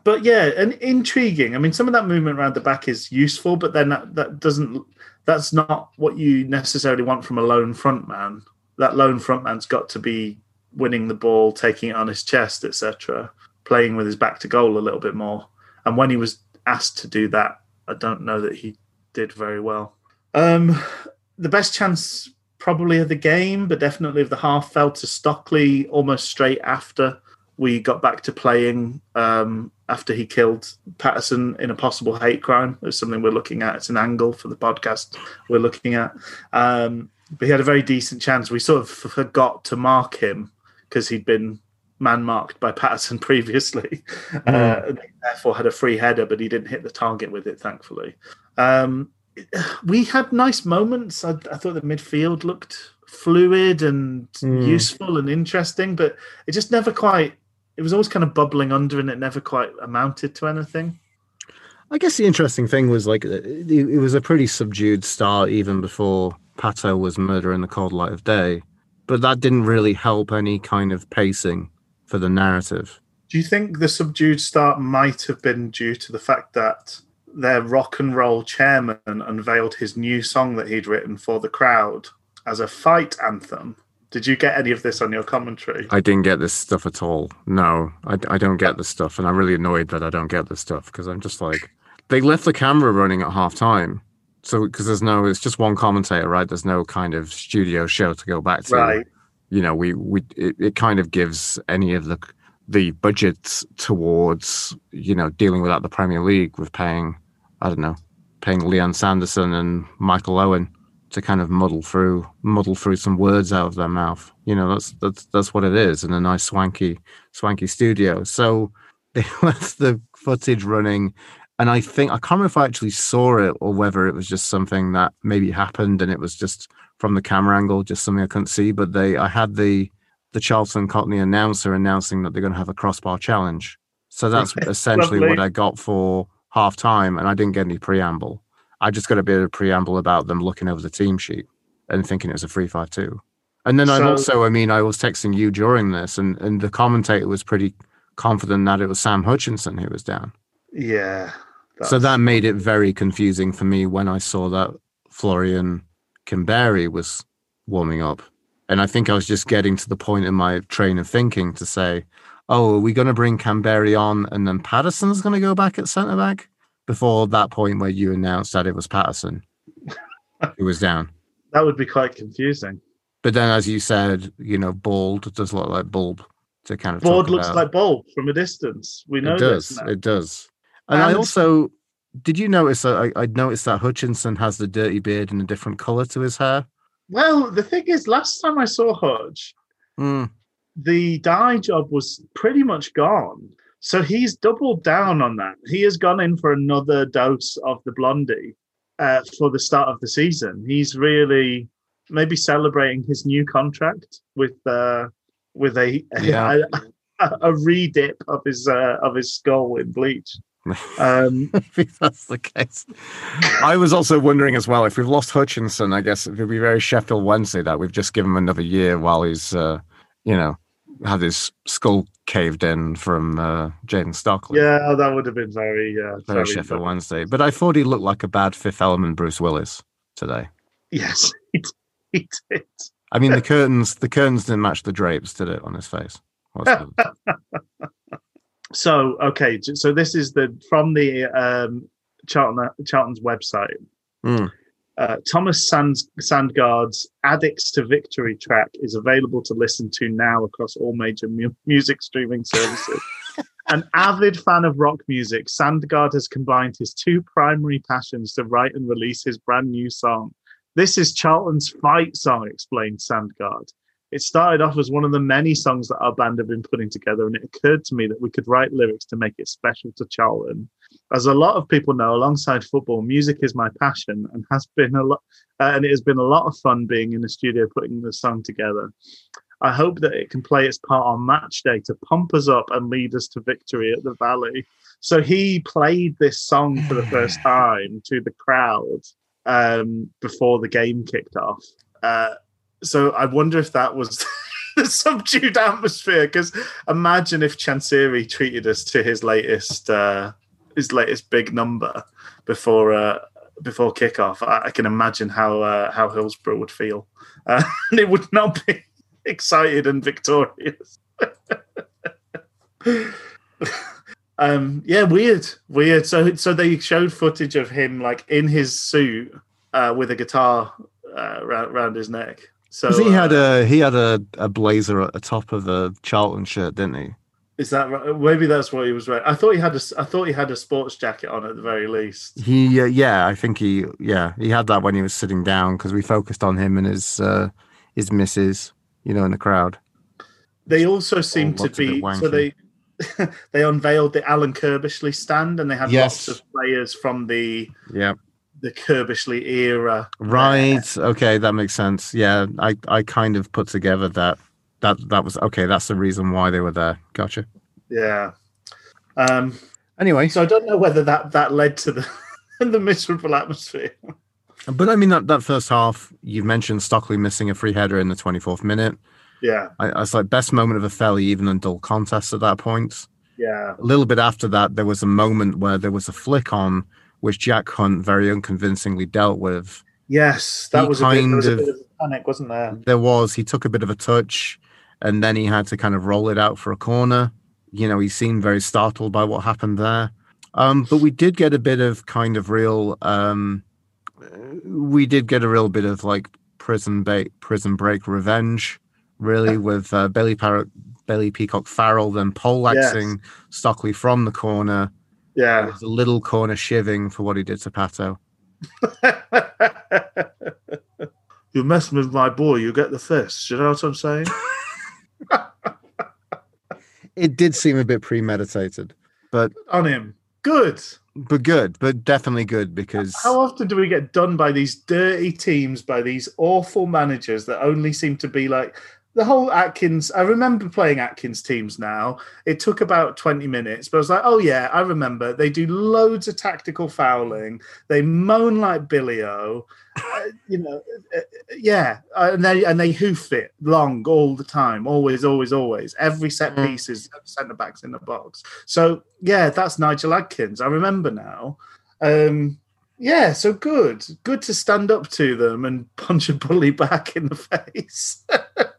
but yeah, and intriguing. I mean, some of that movement around the back is useful, but then that, that doesn't. That's not what you necessarily want from a lone front man. That lone front man's got to be winning the ball, taking it on his chest, etc., playing with his back to goal a little bit more. And when he was asked to do that, I don't know that he did very well. Um, the best chance probably of the game, but definitely of the half fell to Stockley almost straight after we got back to playing um, after he killed Paterson in a possible hate crime. It's something we're looking at. It's an angle for the podcast we're looking at. Um, but he had a very decent chance. We sort of forgot to mark him because he'd been man marked by Paterson previously. Uh, and therefore, had a free header, but he didn't hit the target with it, thankfully. Um, we had nice moments. I, I thought the midfield looked fluid and Mm. useful and interesting, but it just never quite. It was always kind of bubbling under, and it never quite amounted to anything. I guess the interesting thing was like it, it was a pretty subdued start even before Pato was murder in the cold light of day, but that didn't really help any kind of pacing for the narrative. Do you think the subdued start might have been due to the fact that their rock and roll chairman unveiled his new song that he'd written for the crowd as a fight anthem? Did you get any of this on your commentary? I didn't get this stuff at all. No, I, I don't get this stuff, and I'm really annoyed that I don't get this stuff because I'm just like they left the camera running at half time. So because there's no, it's just one commentator, right? There's no kind of studio show to go back to. Right. You know we we it, it kind of gives any of the the budgets towards you know dealing without the Premier League with paying I don't know paying Leon Sanderson and Michael Owen to kind of muddle through muddle through some words out of their mouth. You know that's that's that's what it is in a nice swanky swanky studio. So they left the footage running. And I think I can't remember if I actually saw it or whether it was just something that maybe happened and it was just from the camera angle, just something I couldn't see. But they, I had the the Charlton Cockney announcer announcing that they're going to have a crossbar challenge. So that's essentially Lovely. what I got for half time, and I didn't get any preamble. I just got a bit of preamble about them looking over the team sheet and thinking it was a three five two. And then I also, I mean, I was texting you during this, and and the commentator was pretty confident that it was Sam Hutchinson who was down. Yeah. So that made it very confusing for me when I saw that Florian Kamberi was warming up. And I think I was just getting to the point in my train of thinking to say, oh, are we going to bring Kamberi on and then Paterson's going to go back at centre back? Before that point where you announced that it was Paterson who was down. that would be quite confusing. But then, as you said, you know, Bald does look like Bulb to kind of talk looks about. like Bulb from a distance. We know it does. It does. And I also did you notice that I, I noticed that Hutchinson has the dirty beard in a different color to his hair? Well, the thing is, last time I saw Hutch, Mm, the dye job was pretty much gone. So he's doubled down on that. He has gone in for another dose of the blondie uh, for the start of the season. He's really maybe celebrating his new contract with uh, with a Yeah. a, a, redip of his uh, of his skull in bleach. Um, if that's the case. I was also wondering as well if we've lost Hutchinson. I guess it would be very Sheffield Wednesday that we've just given him another year while he's, uh, you know, had his skull caved in from uh, Jayden Stockley. yeah, that would have been very, uh, very very Sheffield Wednesday. But I thought he looked like a bad Fifth Element Bruce Willis today. Yes, he did. He did. I mean, the curtains, the curtains didn't match the drapes, did it, on his face? So okay, so this is the from the um, Charlton Charlton's website. Mm. Uh, Thomas Sands, Sandgaard's "Addicks to Victory" track is available to listen to now across all major mu- music streaming services. An avid fan of rock music, Sandgaard has combined his two primary passions to write and release his brand new song. This is Charlton's fight song, explained Sandgaard. It started off as one of the many songs that our band have been putting together, and it occurred to me that we could write lyrics to make it special to Charlton. As a lot of people know, alongside football, music is my passion and has been a lot, uh, and it has been a lot of fun being in the studio putting the song together. I hope that it can play its part on match day to pump us up and lead us to victory at the Valley. So he played this song for the first time to the crowd um, before the game kicked off. Uh, so I wonder if that was the subdued atmosphere. Because imagine if Chansiri treated us to his latest uh, his latest big number before uh, before kickoff. I, I can imagine how uh, how Hillsborough would feel, uh, it would not be excited and victorious. um, yeah, weird, weird. So so they showed footage of him like in his suit uh, with a guitar uh, around, around his neck. So he had uh, a he had a, a blazer at the top of the Charlton shirt, didn't he? Is that right? Maybe that's what he was wearing. I thought he had a. I thought he had a sports jacket on at the very least. He uh, yeah, I think he yeah he had that when he was sitting down because we focused on him and his uh, his missus, you know, in the crowd. They also seem to a bit be. So they they unveiled the Alan Curbishley stand, and they had Yes. lots of players from the Yeah. The Curbishley era. Right. Okay, that makes sense. Yeah, I I kind of put together that that that was okay. That's the reason why they were there. Gotcha. Yeah. Um, Anyway, so I don't know whether that that led to the the miserable atmosphere. but I mean that that first half, you mentioned Stockley missing a free header in the twenty fourth minute. Yeah. I, I was like best moment of a fairly even and dull contest at that point. Yeah. A little bit after that, there was a moment where there was a flick on, which Jack Hunt very unconvincingly dealt with. Yes, that He was, a bit, was a kind bit of- of a panic, wasn't there? There was he took a bit of a touch, and then he had to kind of roll it out for a corner. You know, he seemed very startled by what happened there. Um, but we did get a bit of kind of real. Um, we did get a real bit of like prison bait, prison break revenge, really, with uh, Bailey Parrot, Bailey Peacock Farrell then poleaxing Stockley from the corner. Yeah. There's a little corner shiving for what he did to Pato. You're messing with my boy, you get the fist. You know what I'm saying? It did seem a bit premeditated, but On him. Good. but good, but definitely good because How often do we get done by these dirty teams, by these awful managers that only seem to be like the whole Adkins? I remember playing Adkins teams now. It took about 20 minutes, but I was like, oh, yeah, I remember. They do loads of tactical fouling. They moan like Billy O. Uh, you know, uh, uh, yeah, uh, and they and they hoof it long all the time, always, always, always. Every set Mm. piece is centre backs in the box. So yeah, that's Nigel Adkins. I remember now. Um, yeah, so good, good to stand up to them and punch a bully back in the face.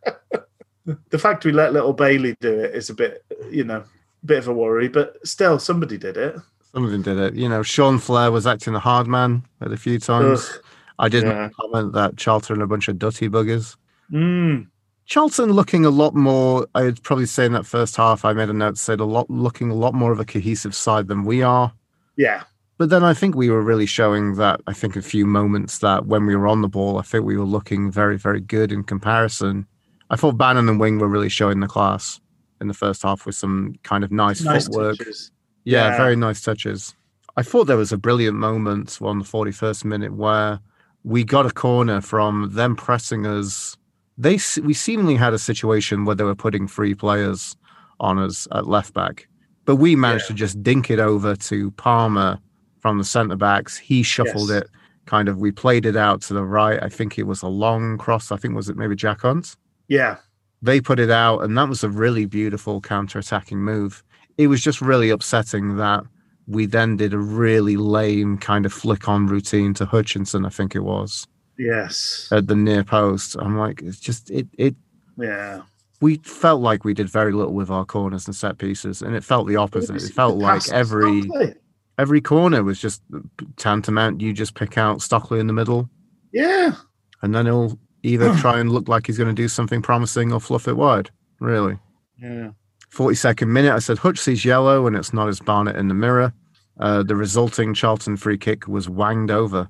the fact we let little Bailey do it is a bit, you know, bit of a worry, but still, somebody did it. some of them did it. You know, Sean Flair was acting the hard man at a few times. Ugh. I didn't Yeah. comment that Charlton a bunch of dutty buggers. Mm, Charlton looking a lot more. I would probably say in that first half, I made a note said a lot looking a lot more of a cohesive side than we are. yeah, But then I think we were really showing that. I think a few moments that when we were on the ball, I think we were looking very, very good in comparison. I thought Bannan and Wing were really showing the class in the first half with some kind of nice, nice footwork. Yeah, Yeah. very nice touches. I thought there was a brilliant moment on the 41st minute where we got a corner from them pressing us. They we seemingly had a situation where they were putting three players on us at left back, But we managed to just dink it over to Palmer from the centre backs. He shuffled Yes. it, kind of. We played it out to the right. I think it was a long cross. I think was it maybe Jack Hunt? Yeah, They put it out, and that was a really beautiful counter-attacking move. It was just really upsetting that we then did a really lame kind of flick-on routine to Hutchinson. I think it was yes, at the near post. I'm like, it's just it it yeah. we felt like we did very little with our corners and set pieces, and it felt the opposite. It felt like every Stockley. every corner was just tantamount. You just pick out Stockley in the middle, Yeah, and then he'll either try and look like he's going to do something promising or fluff it wide. Really, yeah. 42nd minute, I said Hutch sees yellow, and it's not his Barnett in the mirror. Uh, the resulting Charlton free kick was wanged over.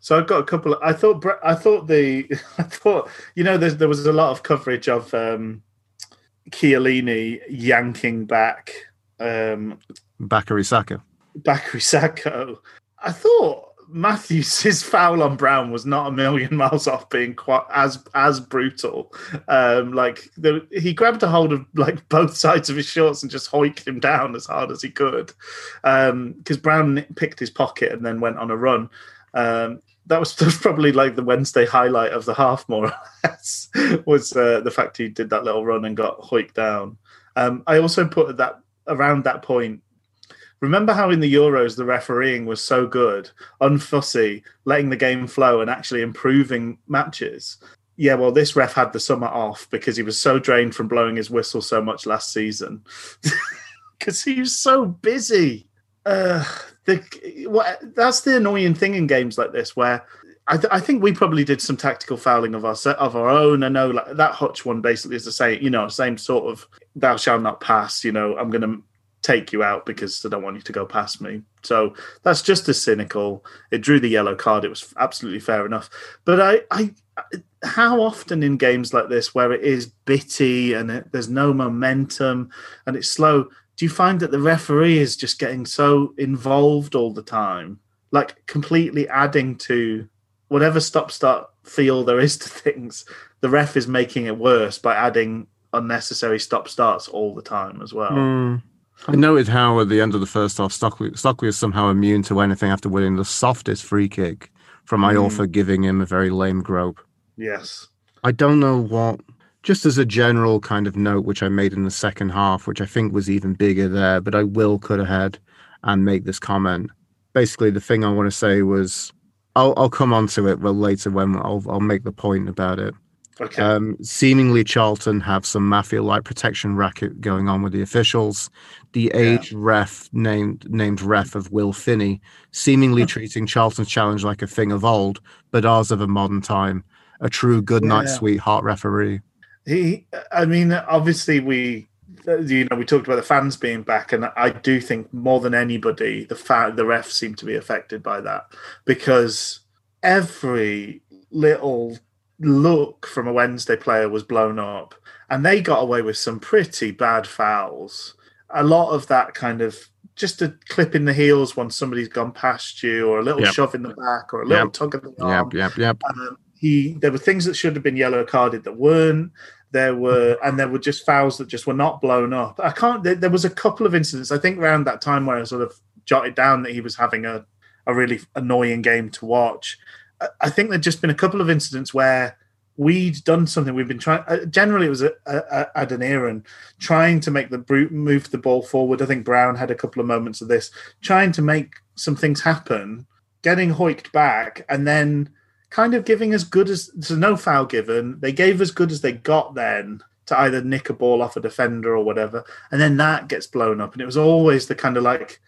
So I've got a couple. Of, I thought. I thought the. I thought you know. There was a lot of coverage of um, Chiellini yanking back um, Bakary Saka. Bakary. I thought Matthews' foul on Brown was not a million miles off being quite as as brutal. Um, like the, he grabbed a hold of like both sides of his shorts and just hoiked him down as hard as he could. Because Brown picked his pocket and then went on a run. Um, that was, that was probably like the Wednesday highlight of the half, more or less, was uh, the fact he did that little run and got hoiked down. Um, I also put that around that point. Remember how in the Euros the refereeing was so good, unfussy, letting the game flow and actually improving matches? Yeah, well, this ref had the summer off because he was so drained from blowing his whistle so much last season. Because he was so busy. Uh, the what, that's the annoying thing in games like this, where I, th- I think we probably did some tactical fouling of our of our own. I know like that Hutch one basically is the same, you know, same sort of "thou shalt not pass." You know, I'm going to take you out because I don't want you to go past me. So that's just as cynical. It drew the yellow card. It was absolutely fair enough. But I, I, how often in games like this where it is bitty and it, there's no momentum and it's slow, do you find that the referee is just getting so involved all the time, like completely adding to whatever stop start feel there is to things? The ref is making it worse by adding unnecessary stop starts all the time as well. Hmm. I noted how at the end of the first half, Stockley, Stockley is somehow immune to anything after winning the softest free kick from hmm. Iorfa giving him a very lame grope. Yes. I don't know what, just as a general kind of note, which I made in the second half, which I think was even bigger there, but I will cut ahead and make this comment. Basically, the thing I want to say was I'll, I'll come on to it well later when I'll, I'll make the point about it. Okay. Um, seemingly, Charlton have some mafia-like protection racket going on with the officials. The aged ref named named ref of Will Finney, seemingly treating Charlton's challenge like a thing of old, but ours of a modern time. A true good night, Yeah. sweetheart referee. He, I mean, obviously we, you know, we talked about the fans being back, and I do think more than anybody, the fa- the refs seem to be affected by that because every little look from a Wednesday player was blown up, and they got away with some pretty bad fouls. A lot of that kind of just a clip in the heels when somebody's gone past you, or a little Yep. shove in the back, or a little Yep. tug of the arm. Yep, yep, yep. Um, he there were things that should have been yellow carded that weren't. There were and there were just fouls that just were not blown up. I can't. There, there was a couple of incidents I think around that time where I sort of jotted down that he was having a a really annoying game to watch. I, think there'd just been a couple of incidents where we'd done something we've been trying. Uh, generally, it was a, a, a, trying to make the brute move the ball forward. I think Brown had a couple of moments of this, trying to make some things happen, getting hoiked back, and then kind of giving as good as there's no foul given. They gave as good as they got then to either nick a ball off a defender or whatever, and then that gets blown up. And it was always the kind of like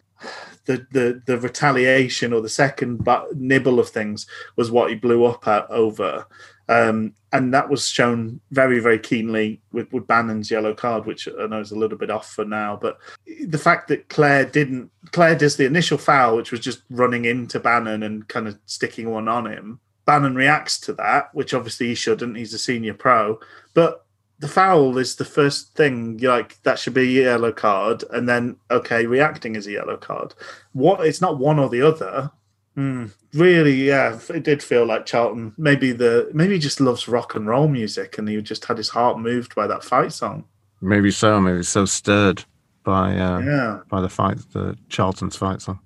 the the the retaliation or the second but nibble of things was what he blew up at over. Um, and that was shown very, very keenly with, with Bannan's yellow card, which I know is a little bit off for now. But the fact that Clare didn't, Clare does the initial foul, which was just running into Bannan and kind of sticking one on him. Bannan reacts to that, which obviously he shouldn't. He's a senior pro. But the foul is the first thing, like, that should be a yellow card. And then, okay, reacting is a yellow card. What? It's not one or the other. Hmm. really, yeah, it did feel like Charlton. Maybe the maybe he just loves rock and roll music, and he just had his heart moved by that fight song. Maybe so. Maybe so stirred by uh, Yeah. by the fight, the Charlton's fight. song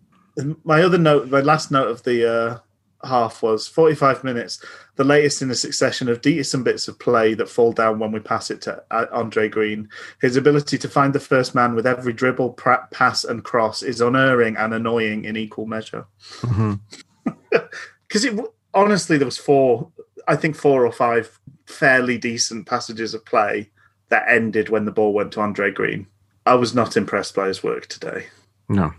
my other note, my last note of the uh, half was 45 minutes, the latest in a succession of decent bits of play that fall down when we pass it to uh, Andre Green. His ability to find the first man with every dribble, pass, and cross is unerring and annoying in equal measure. Because it honestly, there was four, I think four or five fairly decent passages of play that ended when the ball went to Andre Green. I was not impressed by his work today. no,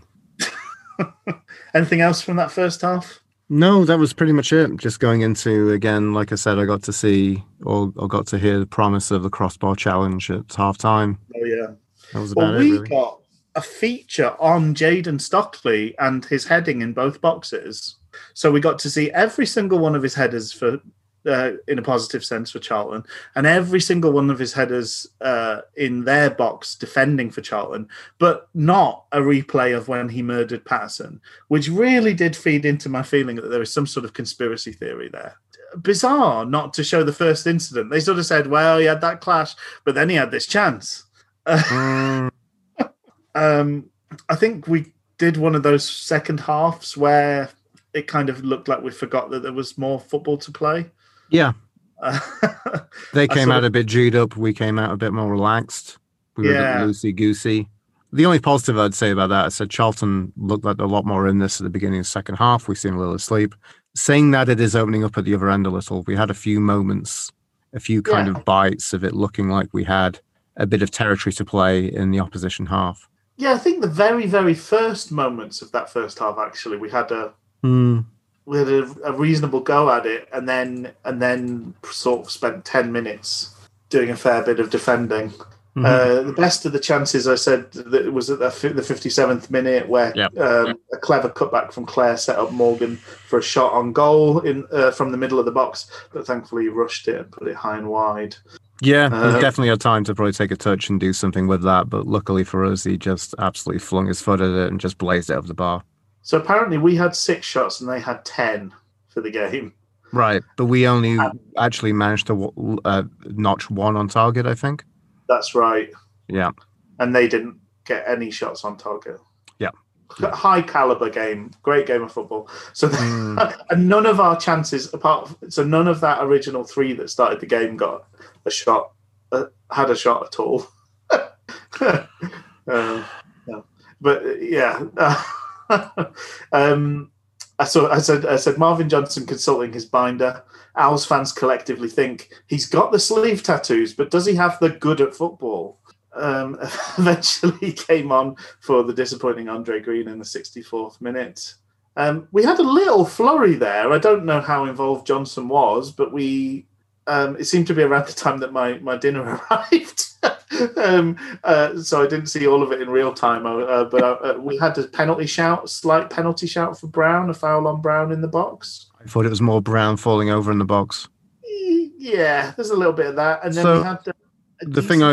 Anything else from that first half? No, that was pretty much it. Just going into again, like I said, I got to see or, or got to hear the promise of the crossbar challenge at half time. Oh yeah. That was about Well, it. we Really. got a feature on Jayden Stockley and his heading in both boxes. So we got to see every single one of his headers for, uh, in a positive sense, for Charlton, and every single one of his headers uh, in their box defending for Charlton, but not a replay of when he murdered Paterson, which really did feed into my feeling that there is some sort of conspiracy theory there. Bizarre not to show the first incident. They sort of said, well, he had that clash, but then he had this chance. Mm, Um, I think we did one of those second halves where it kind of looked like we forgot that there was more football to play. Yeah, Uh, they came out of- a bit G'd up. We came out a bit more relaxed. We were a Yeah. bit loosey goosey. The only positive I'd say about that, I said Charlton looked like a lot more in this at the beginning of the second half. We seemed a little asleep. Saying that it is opening up at the other end a little, we had a few moments, a few kind Yeah. of bites of it looking like we had a bit of territory to play in the opposition half. yeah, I think the very, very first moments of that first half, actually, we had a Hmm. We had a, a reasonable go at it, and then and then sort of spent ten minutes doing a fair bit of defending. Mhm. Uh, the best of the chances, I said, that was at the the 57th minute where Yep. um, a clever cutback from Clare set up Morgan for a shot on goal in uh, from the middle of the box, but thankfully he rushed it and put it high and wide. Yeah, Uh, definitely had time to probably take a touch and do something with that. But luckily for us, he just absolutely flung his foot at it and just blazed it over the bar. So apparently we had six shots and they had 10 for the game. Right, but we only actually managed to uh, notch one on target, I think. That's right. Yeah, And they didn't get any shots on target. Yeah. High caliber game, great game of football. So, Mm. and none of our chances, apart, so none of that original three that started the game got a shot, uh, had a shot at all. um, no. But uh, yeah, um, I saw. I said. I said Marvin Johnson consulting his binder. Owls fans collectively think he's got the sleeve tattoos, but does he have the good at football? Um, eventually, he came on for the disappointing Andre Green in the 64th minute. Um, we had a little flurry there. I don't know how involved Johnson was, but we. Um, it seemed to be around the time that my, my dinner arrived. um, uh, so I didn't see all of it in real time. Uh, but uh, we had a penalty shout, slight penalty shout for Brown, a foul on Brown in the box. I thought it was more Brown falling over in the box. Yeah, there's a little bit of that. And then So, we had the, The thing I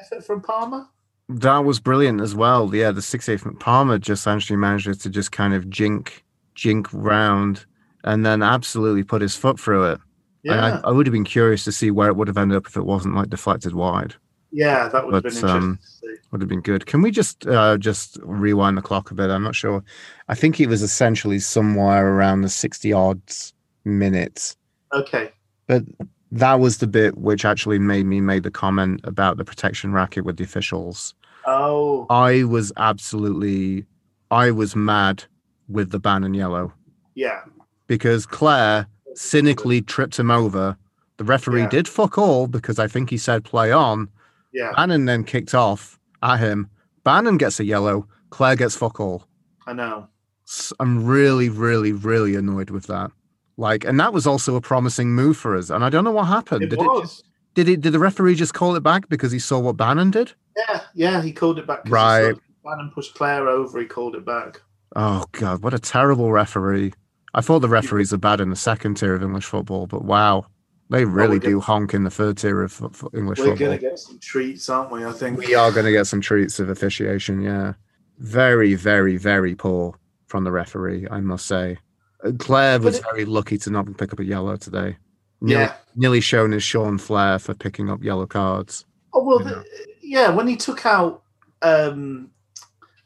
effort from Palmer. that was brilliant as well. Yeah, the six eight Palmer just actually managed to just kind of jink jink round and then absolutely put his foot through it. Yeah, I, I would have been curious to see where it would have ended up if it wasn't like deflected wide. yeah, that would have been interesting um, to see. Would have been good. Can we just uh, just rewind the clock a bit? I'm not sure. I think it was essentially somewhere around the sixty odds minutes. Okay. But that was the bit which actually made me make the comment about the protection racket with the officials. Oh, I was absolutely, I was mad with the ban and yellow yeah. because Clare cynically tripped him over. The referee Yeah. did fuck all because I think he said play on. Yeah, Bannan then kicked off at him. Bannan gets a yellow. Clare gets fuck all. I know. I'm really, really, really annoyed with that. Like, and that was also a promising move for us. And I don't know what happened. It did was. it? Did it? Did the referee just call it back because he saw what Bannan did? Yeah, yeah, he called it back. Right. Bannan pushed Clare over. He called it back. Oh god, what a terrible referee! I thought the referees are bad in the second tier of English football, but wow, they really we're do honk in the third tier of English We're football. gonna get some treats, aren't we? I think. We are going to get some treats of officiation. Yeah, very, very, very poor from the referee, I must say. Uh, Clare was it- very lucky to not pick up a yellow today. Nearly, Yeah. nearly shown as Sean Flair for picking up yellow cards. Oh well, the, yeah. When he took out um,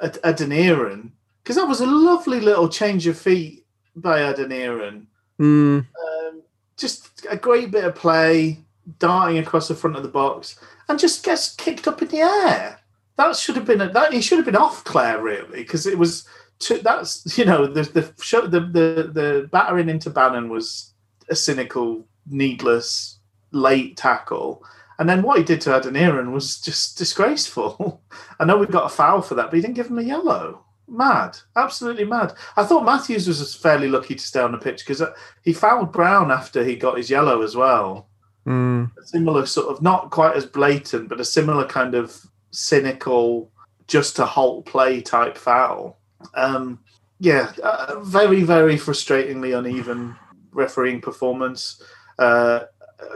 Ad- Adeniran because that was a lovely little change of feet by Adeniran. Mm, Um, just a great bit of play, darting across the front of the box, and just gets kicked up in the air. That should have been a, that. He should have been off Clare really because it was. Too, that's you know the the show the the the battering into Bannan was a cynical, needless, late tackle. And then what he did to Adeniran was just disgraceful. I know we got a foul for that, but he didn't give him a yellow. Mad, absolutely mad. I thought Matthews was fairly lucky to stay on the pitch because he fouled Brown after he got his yellow as well. mm, A similar sort of, not quite as blatant, but a similar kind of cynical, just to halt play type foul. Um, yeah, uh, very, very frustratingly uneven refereeing performance. Uh,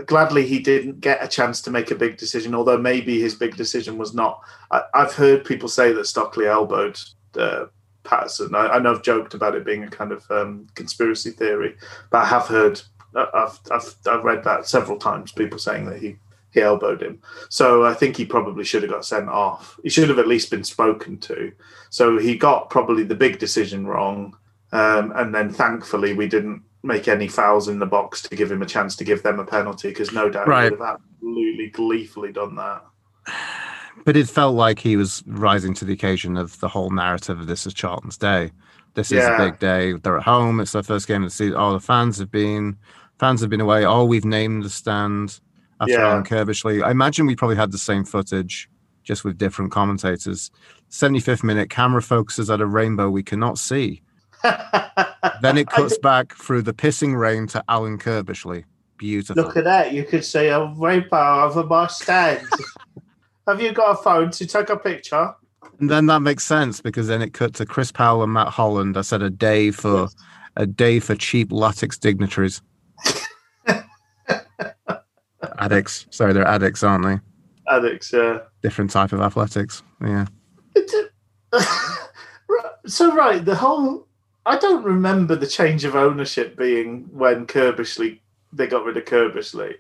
gladly he didn't get a chance to make a big decision, although maybe his big decision was not. I, I've heard people say that Stockley elbowed uh, Paterson. I, I know I've joked about it being a kind of um, conspiracy theory, but I have heard, I- I've, I've, I've read that several times, people saying that he, he elbowed him. So I think he probably should have got sent off. He should have at least been spoken to. So he got probably the big decision wrong. Um, and then thankfully we didn't make any fouls in the box to give him a chance to give them a penalty because no doubt Right. he would have absolutely gleefully done that. But it felt like he was rising to the occasion of the whole narrative of this is Charlton's day. This is Yeah. a big day. They're at home. It's their first game of the season. Oh, the fans have been fans have been away. Oh, we've named the stand after Yeah. Alan Curbishley. I imagine we probably had the same footage, just with different commentators. 75th minute, camera focuses at a rainbow we cannot see. Then it cuts back through the pissing rain to Alan Curbishley. Beautiful. Look at that. You could see a oh, rainbow over my stand. Have you got a phone to take a picture? And then that makes sense because then it cut to Chris Powell and Matt Holland. I said a day for Yes. a day for cheap latex dignitaries. addicts. Sorry, they're addicts, aren't they? Addicts, yeah. Different type of athletics. Yeah. so, right, the whole. I don't remember the change of ownership being when Curbishley. They got rid of Curbishley.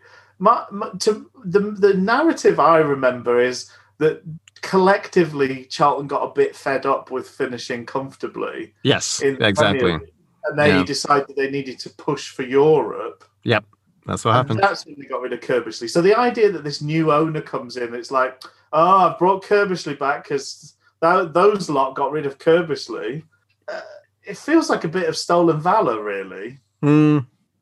My, my, to, the, the narrative I remember is that collectively Charlton got a bit fed up with finishing comfortably. Yes, exactly. League, And they Yeah. decided they needed to push for Europe. Yep, that's what And happened. That's when they got rid of Curbishley. So the idea that this new owner comes in, it's like, oh, I've brought Curbishley back because those lot got rid of Curbishley. Uh, it feels like a bit of stolen valor, really, Hmm,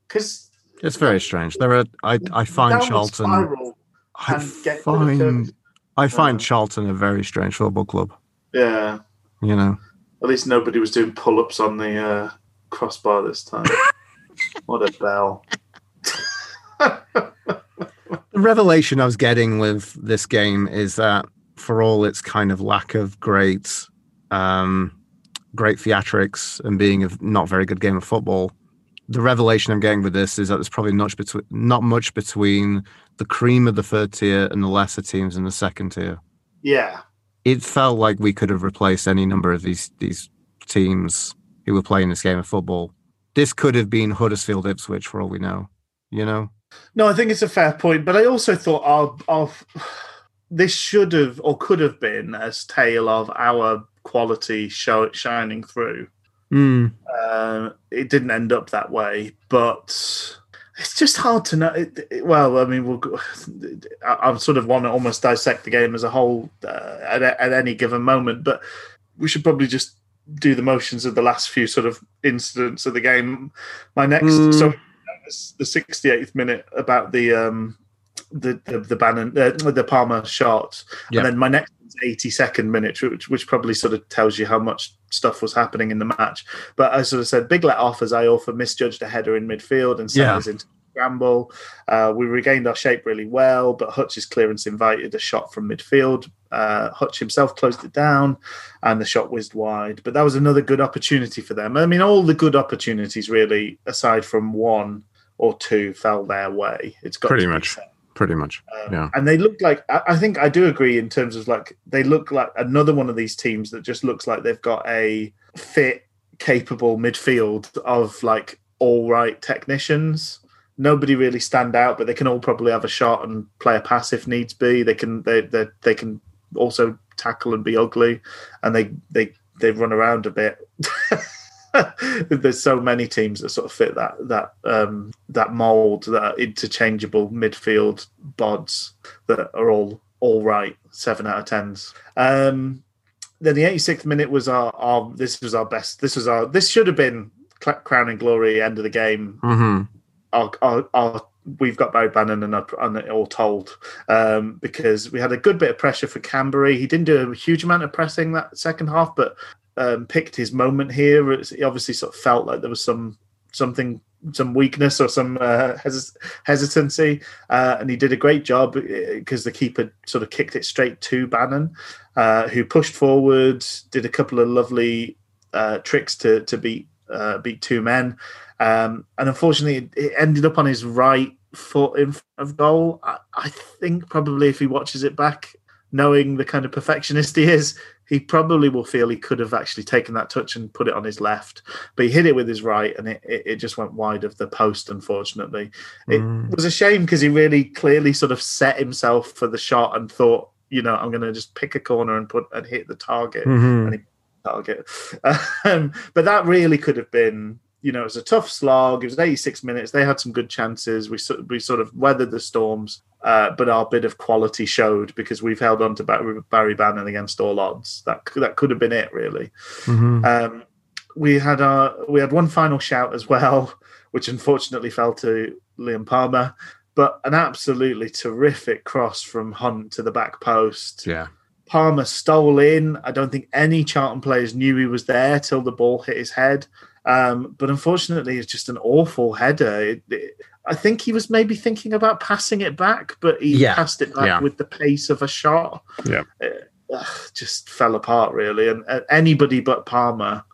because it's very strange. There are. I. I find Charlton. I and get rid of find. I find Yeah. Charlton a very strange football club. Yeah, You know. at least nobody was doing pull-ups on the uh, crossbar this time. what a bell! The revelation I was getting with this game is that for all its kind of lack of great, um, great theatrics and being a not very good game of football, the revelation I'm getting with this is that there's probably not between not much between the cream of the third tier and the lesser teams in the second tier. Yeah, It felt like we could have replaced any number of these these teams who were playing this game of football. This could have been Huddersfield Ipswich for all we know. You know? No, I think it's a fair point, but I also thought our, our this should have or could have been a tale of our quality show shining through. Hmm. Uh, it didn't end up that way, but it's just hard to know. It, it- well, I mean, we'll, go- I, I sort of want to almost dissect the game as a whole uh, at, at any given moment, but we should probably just do the motions of the last few sort of incidents of the game. My next, Mm. so the 68th minute about the um the the, the Bannan uh, the Palmer shot, Yeah. and then my next 82nd minute, which which probably sort of tells you how much stuff was happening in the match. But I sort of said big let off as I Iorfa misjudged a header in midfield and sent Yeah. us into scramble. Uh, we regained our shape really well, but Hutch's clearance invited a shot from midfield. Uh, Hutch himself closed it down, and the shot whizzed wide. But that was another good opportunity for them. I mean, all the good opportunities, really, aside from one or two, fell their way. It's got Pretty to be much. said. Pretty much. Um, Yeah. And they look like, I, I think I do agree in terms of like, they look like another one of these teams that just looks like they've got a fit, capable midfield of like all right technicians. Nobody really stand out, but they can all probably have a shot and play a pass if needs be. They can, they, they, they can also tackle and be ugly, and they they they run around a bit. There's so many teams that sort of fit that that um, that mold, that interchangeable midfield bods that are all all right, seven out of tens. Um, then the 86th minute was our, our this was our best. This was our this should have been cl- crowning glory end of the game. hmm Our, our, our we've got Barry Bannan and, and it all told um, because we had a good bit of pressure for Kamberi. He didn't do a huge amount of pressing that second half, but um, picked his moment here. He obviously sort of felt like there was some something, some weakness or some uh, hesitancy, uh, and he did a great job because the keeper sort of kicked it straight to Bannan, uh, who pushed forward, did a couple of lovely uh, tricks to to beat uh, beat two men. Um, and unfortunately, it, it ended up on his right foot in front of goal. I, I think probably if he watches it back, knowing the kind of perfectionist he is, he probably will feel he could have actually taken that touch and put it on his left. But he hit it with his right, and it, it, it just went wide of the post. Unfortunately, it Mm. was a shame because he really clearly sort of set himself for the shot and thought, you know, I'm going to just pick a corner and put and hit the target hmm and he target. Um, but that really could have been, you know, it was a tough slog. It was 86 minutes. They had some good chances. We we sort of weathered the storms, uh, but our bit of quality showed because we've held on to Barry, Barry Bannan against all odds. That could- that could have been it, really. hmm Um, we had our we had one final shout as well, which unfortunately fell to Liam Palmer. But an absolutely terrific cross from Hunt to the back post. Yeah. Palmer stole in. I don't think any Charlton players knew he was there till the ball hit his head. Um, but unfortunately, it's just an awful header. It, it- I think he was maybe thinking about passing it back, but he Yeah, passed it back yeah. with the pace of a shot. Yeah. Uh, ugh, just fell apart really. And uh, anybody but Palmer,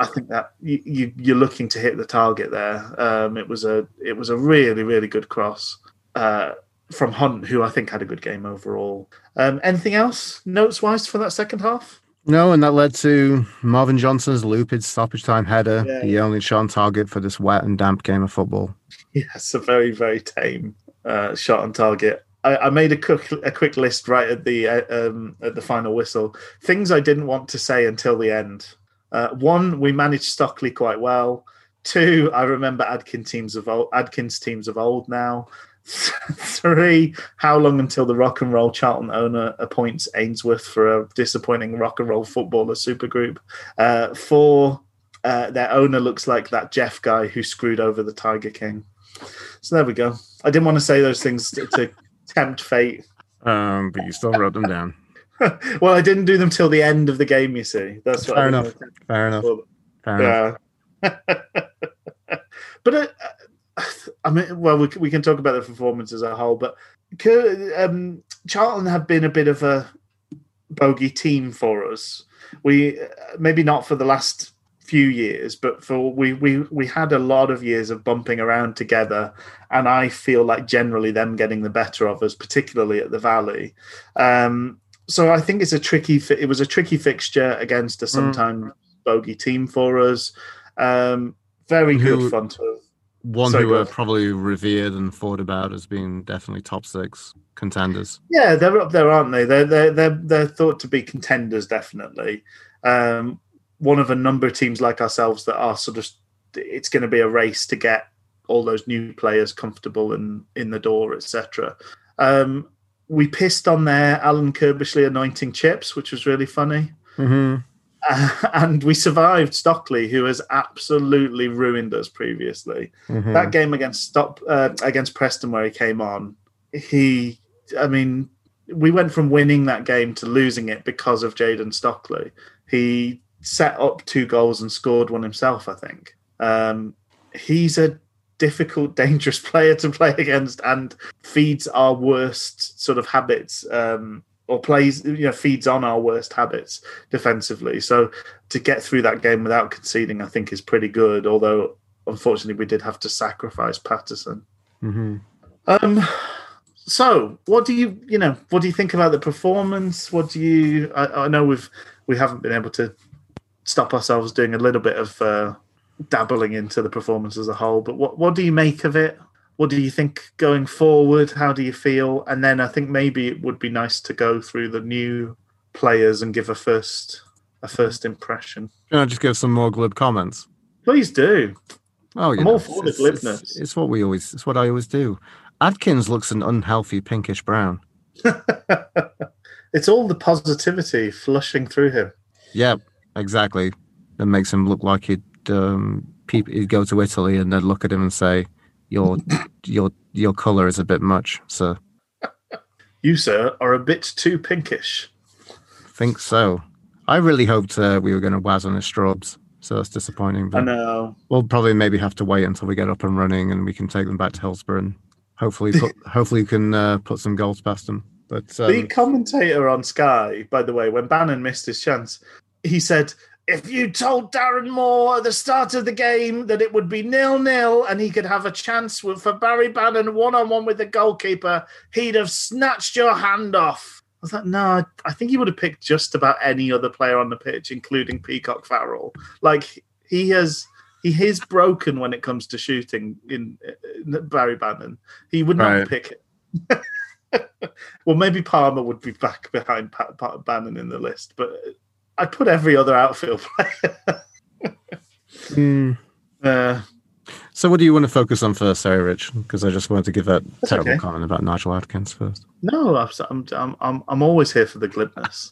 I think that you, you you're looking to hit the target there. Um, it was a it was a really really good cross. Uh, from Hunt, who I think had a good game overall. Um, anything else notes wise for that second half? No, and that led to Marvin Johnson's looped stoppage time header, Yeah. the only shot on target for this wet and damp game of football. Yes, a very very tame uh, shot on target. I, I made a quick a quick list right at the uh, um, at the final whistle. Things I didn't want to say until the end. Uh, one, we managed Stockley quite well. Two, I remember Adkins teams of old, Adkins teams of old now. Three, how long until the rock and roll Charlton owner appoints Ainsworth for a disappointing rock and roll footballer supergroup? Uh, four, uh, their owner looks like that Jeff guy who screwed over the Tiger King. So there we go. I didn't want to say those things to, to tempt fate. Um, but you still wrote them down. well, I didn't do them till the end of the game. You see, that's what Fair I enough. Fair enough. Fair enough. yeah. but uh, I mean, well, we, we can talk about the performance as a whole, but um, Charlton have been a bit of a bogey team for us. We uh, maybe not for the last few years, but for we we we had a lot of years of bumping around together, and I feel like generally them getting the better of us, particularly at the Valley. Um, so I think it's a tricky. fi- It was a tricky fixture against a sometimes bogey team for us. Um, very Who- good fun to. One Sorry, who go are probably revered and thought about as being definitely top six contenders. Yeah, they're up there, aren't they? They're they're they're, they're thought to be contenders, definitely. Um, one of a number of teams like ourselves that are sort of. It's going to be a race to get all those new players comfortable and in the door, etc. Um, we pissed on their Alan Curbishley anointing chips, which was really funny. Mm-hmm. Uh, and we survived Stockley, who has absolutely ruined us previously. Mm-hmm. That game against Stop uh, against Preston, where he came on, he, I mean, we went from winning that game to losing it because of Jayden Stockley. He set up two goals and scored one himself. I think um, he's a difficult, dangerous player to play against, and feeds our worst sort of habits. Um, or plays, you know, feeds on our worst habits defensively. So to get through that game without conceding, I think is pretty good. Although unfortunately, we did have to sacrifice Paterson. Mm-hmm. Um, so what do you, you know, what do you think about the performance? What do you? I, I know we've we haven't been able to stop ourselves doing a little bit of uh, dabbling into the performance as a whole, but what what do you make of it? What do you think going forward? How do you feel? And then I think maybe it would be nice to go through the new players and give a first a first impression. Can I just give some more glib comments? Please do. Oh, you I'm know, all for the it's- it's- glibness. It's, what we always. It's what I always do. Adkins looks an unhealthy pinkish brown. it's all the positivity flushing through him. Yeah, exactly. That makes him look like he'd um, peop- he'd go to Italy and then look at him and say, "Your your your color is a bit much." sir. You, sir, are a bit too pinkish. think so. I really hoped uh, we were going to waz on his strobes, so that's disappointing. I know. we'll probably maybe have to wait until we get up and running and we can take them back to Hillsborough and hopefully put hopefully we can uh, put some goals past them. But the um, commentator on Sky, by the way, when Bannan missed his chance, he said, if you told Darren Moore at the start of the game that it would be nil nil and he could have a chance with, for Barry Bannan one on one with the goalkeeper, he'd have snatched your hand off. I was like, no, I- I think he would have picked just about any other player on the pitch, including Peacock Farrell. Like he has, he is broken when it comes to shooting in, in Barry Bannan. He would not Right. pick it. well, maybe Palmer would be back behind Bannan in the list, but I'd put every other outfield player. mm, uh, so what do you want to focus on first, Sarah Rich? Because I just wanted to give that terrible okay. comment about Nigel Adkins first. no, I'm, I'm, I'm, I'm, always here for the glibness.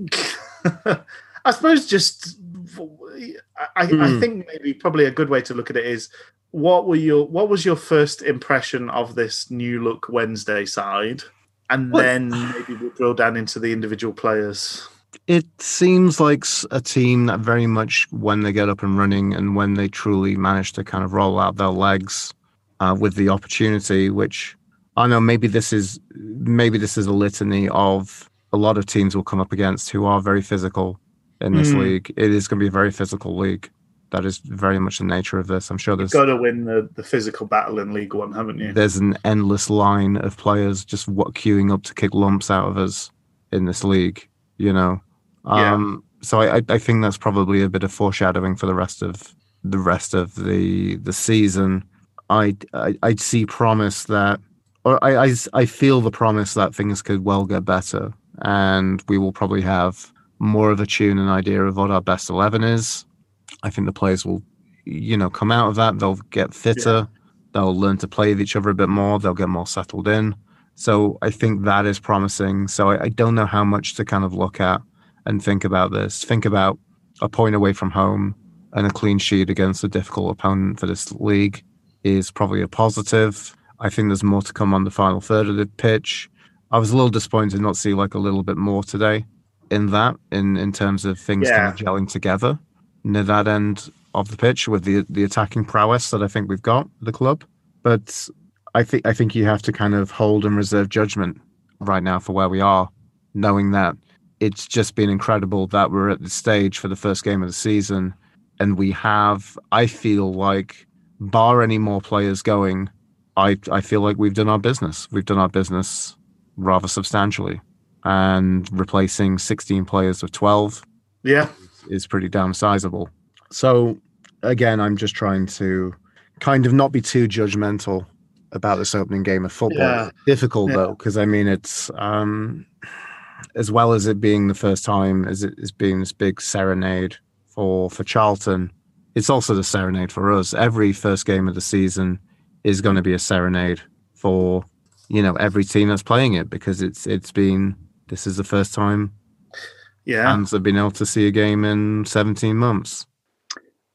I suppose just, I, I, I Hmm. think maybe probably a good way to look at it is what were your what was your first impression of this new look Wednesday side, and Well- then maybe we'll drill down into the individual players. It seems like a team that very much, when they get up and running and when they truly manage to kind of roll out their legs uh, with the opportunity, which I know maybe this is maybe this is a litany of a lot of teams will come up against who are very physical in this Mm. league. It is going to be a very physical league. That is very much the nature of this. I'm sure You've there's got to win the, the physical battle in League One, haven't you? there's an endless line of players just what queuing up to kick lumps out of us in this league you know? Yeah. um so I, I i think that's probably a bit of foreshadowing for the rest of the rest of the the season. I i i'd see promise that or I, I i feel the promise that things could well get better and we will probably have more of a tune and idea of what our best 11 is. I think the players will you know come out of that. They'll get fitter. They'll learn to play with each other a bit more. They'll get more settled in so i think that is promising. So i, I don't know how much to kind of look at and think about this. Think about a point away from home and a clean sheet against a difficult opponent for this league is probably a positive. I think there's more to come on the final third of the pitch. I was a little disappointed not see like a little bit more today in that in in terms of things kind of gelling together near that end of the pitch with the the attacking prowess that I think we've got the club. But I think I think you have to kind of hold and reserve judgment right now for where we are, knowing that it's just been incredible that we're at the stage for the first game of the season, and we have. I feel like, bar any more players going, I I feel like we've done our business. We've done our business rather substantially, and replacing 16 players with 12 Yeah, is pretty damn sizable. So again, I'm just trying to kind of not be too judgmental about this opening game of football. Yeah. Difficult Yeah. though, because I mean it's um as well as it being the first time as it is being this big serenade for for Charlton, it's also the serenade for us. Every first game of the season is going to be a serenade for you know every team that's playing it because it's it's been this is the first time yeah. fans have been able to see a game in 17 months.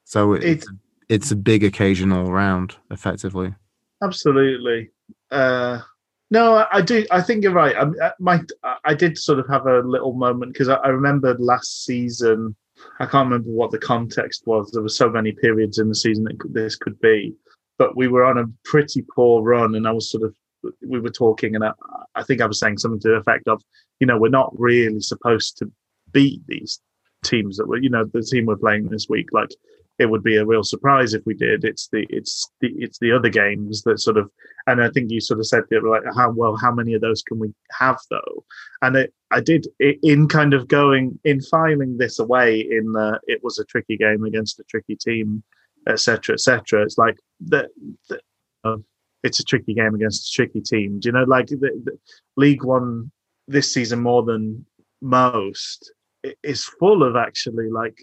So it, It's- it's it's a big occasion all round, effectively. Absolutely. Uh, no, I, I do. I think you're right. I, I- my, I did sort of have a little moment because I, I remember last season. I can't remember what the context was. There were so many periods in the season that this could be, but we were on a pretty poor run, and I was sort of we were talking, and I, I think I was saying something to the effect of, you know, we're not really supposed to beat these teams that were, you know, the team we're playing this week. Like it would be a real surprise if we did. It's the it's the it's the other games that sort of, and I think you sort of said that like how well how many of those can we have though? And it, I did i- in kind of going in filing this away in the it was a tricky game against a tricky team, etc. etc. It's like that. uh, it's a tricky game against a tricky team. Do you know, like the, the League One this season more than most is full of actually like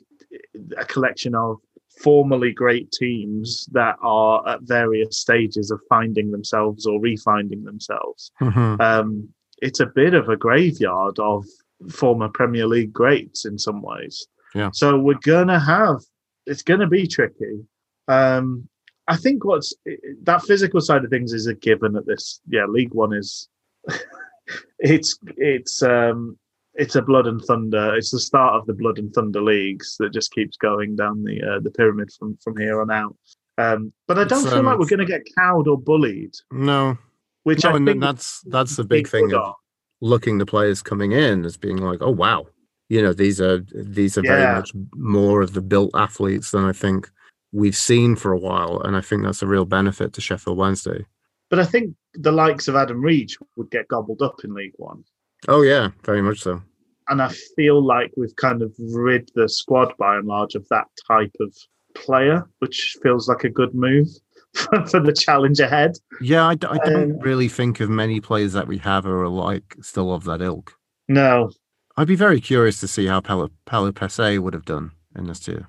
a collection of formerly great teams that are at various stages of finding themselves or refinding themselves. Mhm. Um, it's a bit of a graveyard of former Premier League greats in some ways. Yeah. So we're gonna have it's gonna be tricky. Um, I think what's that physical side of things is a given at this. Yeah, League One is it's it's um it's a blood and thunder. It's the start of the blood and thunder leagues that just keeps going down the uh, the pyramid from from here on out. Um, but I don't It's, feel um, like we're going to get cowed or bullied, No, which no, I and think that's that's the big thing of looking the players coming in as being like, oh wow, you know, these are these are Yeah. very much more of the built athletes than I think we've seen for a while, and I think that's a real benefit to Sheffield Wednesday. But I think the likes of Adam Reach would get gobbled up in League One. Oh yeah, very much so. And I feel like we've kind of rid the squad by and large of that type of player, which feels like a good move for the challenge ahead. Yeah, I, d- I don't Um, really think of many players that we have who are like still of that ilk. No, I'd be very curious to see how Palo Palo Pese would have done in this tier.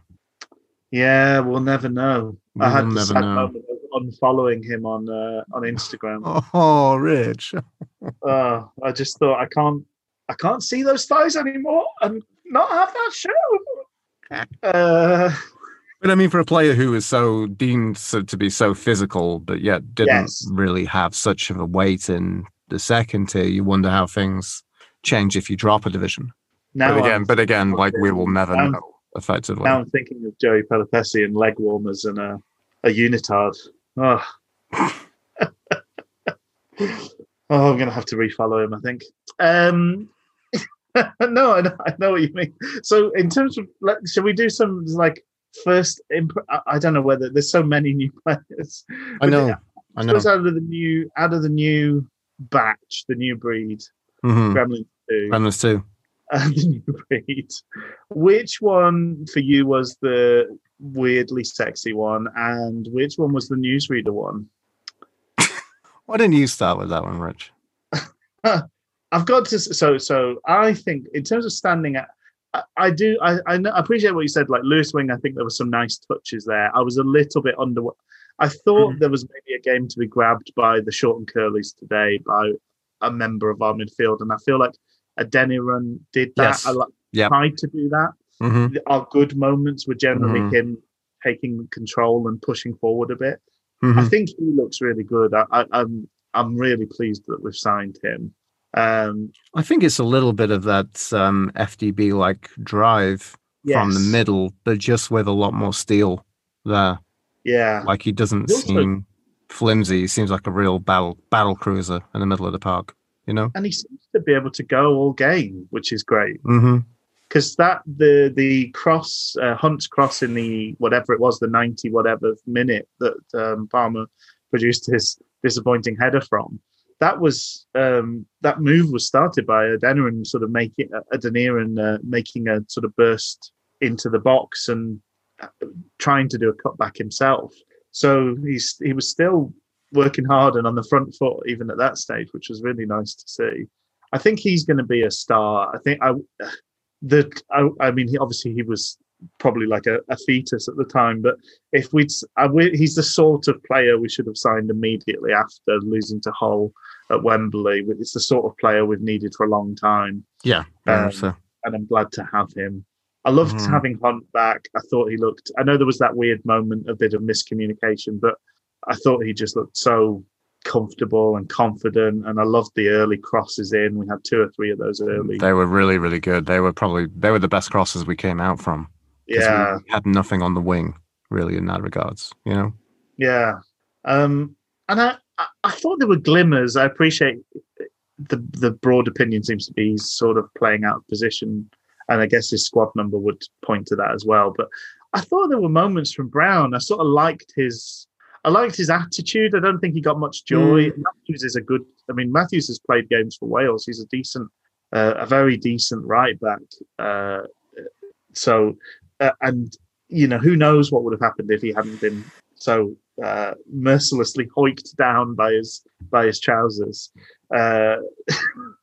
yeah, we'll never know. We I had never know. Unfollowing him on uh, on Instagram. Oh, Rich. Uh, I just thought I can't I can't see those thighs anymore and not have that show. Uh, But I mean, for a player who is so deemed so, to be so physical, but yet didn't Yes. really have such of a weight in the second tier, you wonder how things change if you drop a division. now but again, I'm, but again, like we will never know effectively. now I'm thinking of Joey Pelupessy and leg warmers and a, a unitard. Oh. oh, I'm gonna have to refollow him. I think. Um, no, I know, I know what you mean. So, in terms of, like, shall we do some like first? Imp- I, I don't know whether there's so many new players. I know, I know. Out of the new, out of the new batch, the new breed, Mm-hmm. Gremlin Two, Gremlins too. and the new breed. Which one for you was the weirdly sexy one, and which one was the newsreader one? Why didn't you start with that one, Rich? I've got to so so. I think in terms of standing at, I, I do I I, know, I appreciate what you said. Like Lewis Wing, I think there were some nice touches there. I was a little bit under. I thought Mhm. there was maybe a game to be grabbed by the short and curlies today by a member of our midfield, and I feel like Adeniran did that. Yes. I like Yep. tried to do that. Mm-hmm. Our good moments were generally Mhm. him taking control and pushing forward a bit. I Mm-hmm. think he looks really good. I, I, I'm I'm really pleased that we've signed him. Um, I think it's a little bit of that um, FDB like drive from the middle, but just with a lot more steel there. Yeah, Like he doesn't He also- seem flimsy. He seems like a real battle battle cruiser in the middle of the park. You know. and he seems to be able to go all game, which is great Mm-hmm. Because that the the cross uh, Hunt's cross in the whatever it was the ninety whatever minute that um, Palmer produced his disappointing header from. That was um, that move was started by Adeniran sort of making Adeniran uh, making a sort of burst into the box and uh, trying to do a cutback himself. So he's he was still working hard and on the front foot even at that stage, which was really nice to see. I think he's going to be a star. I think I the I, I mean he obviously he was probably like a, a fetus at the time, but if we'd I, we, he's the sort of player we should have signed immediately after losing to Hull at Wembley. It's the sort of player we've needed for a long time Yeah. Um, so. and I'm glad to have him. I loved Mhm. having Hunt back. I thought he looked. I know there was that weird moment, a bit of miscommunication, but I thought he just looked so comfortable and confident. And I loved the early crosses in. We had two or three of those early. They were really, really good. They were probably they were the best crosses we came out from. Yeah, we had nothing on the wing really in that regards. You know. yeah. Um, and I, I, I thought there were glimmers. I appreciate the the broad opinion seems to be he's sort of playing out of position, and I guess his squad number would point to that as well. But I thought there were moments from Brown. I sort of liked his. I liked his attitude. I don't think he got much joy. Matthews is a good. I mean, Matthews has played games for Wales. He's a decent, uh, a very decent right back. Uh, so, uh, and you know, who knows what would have happened if he hadn't been so uh, mercilessly hoiked down by his by his trousers uh,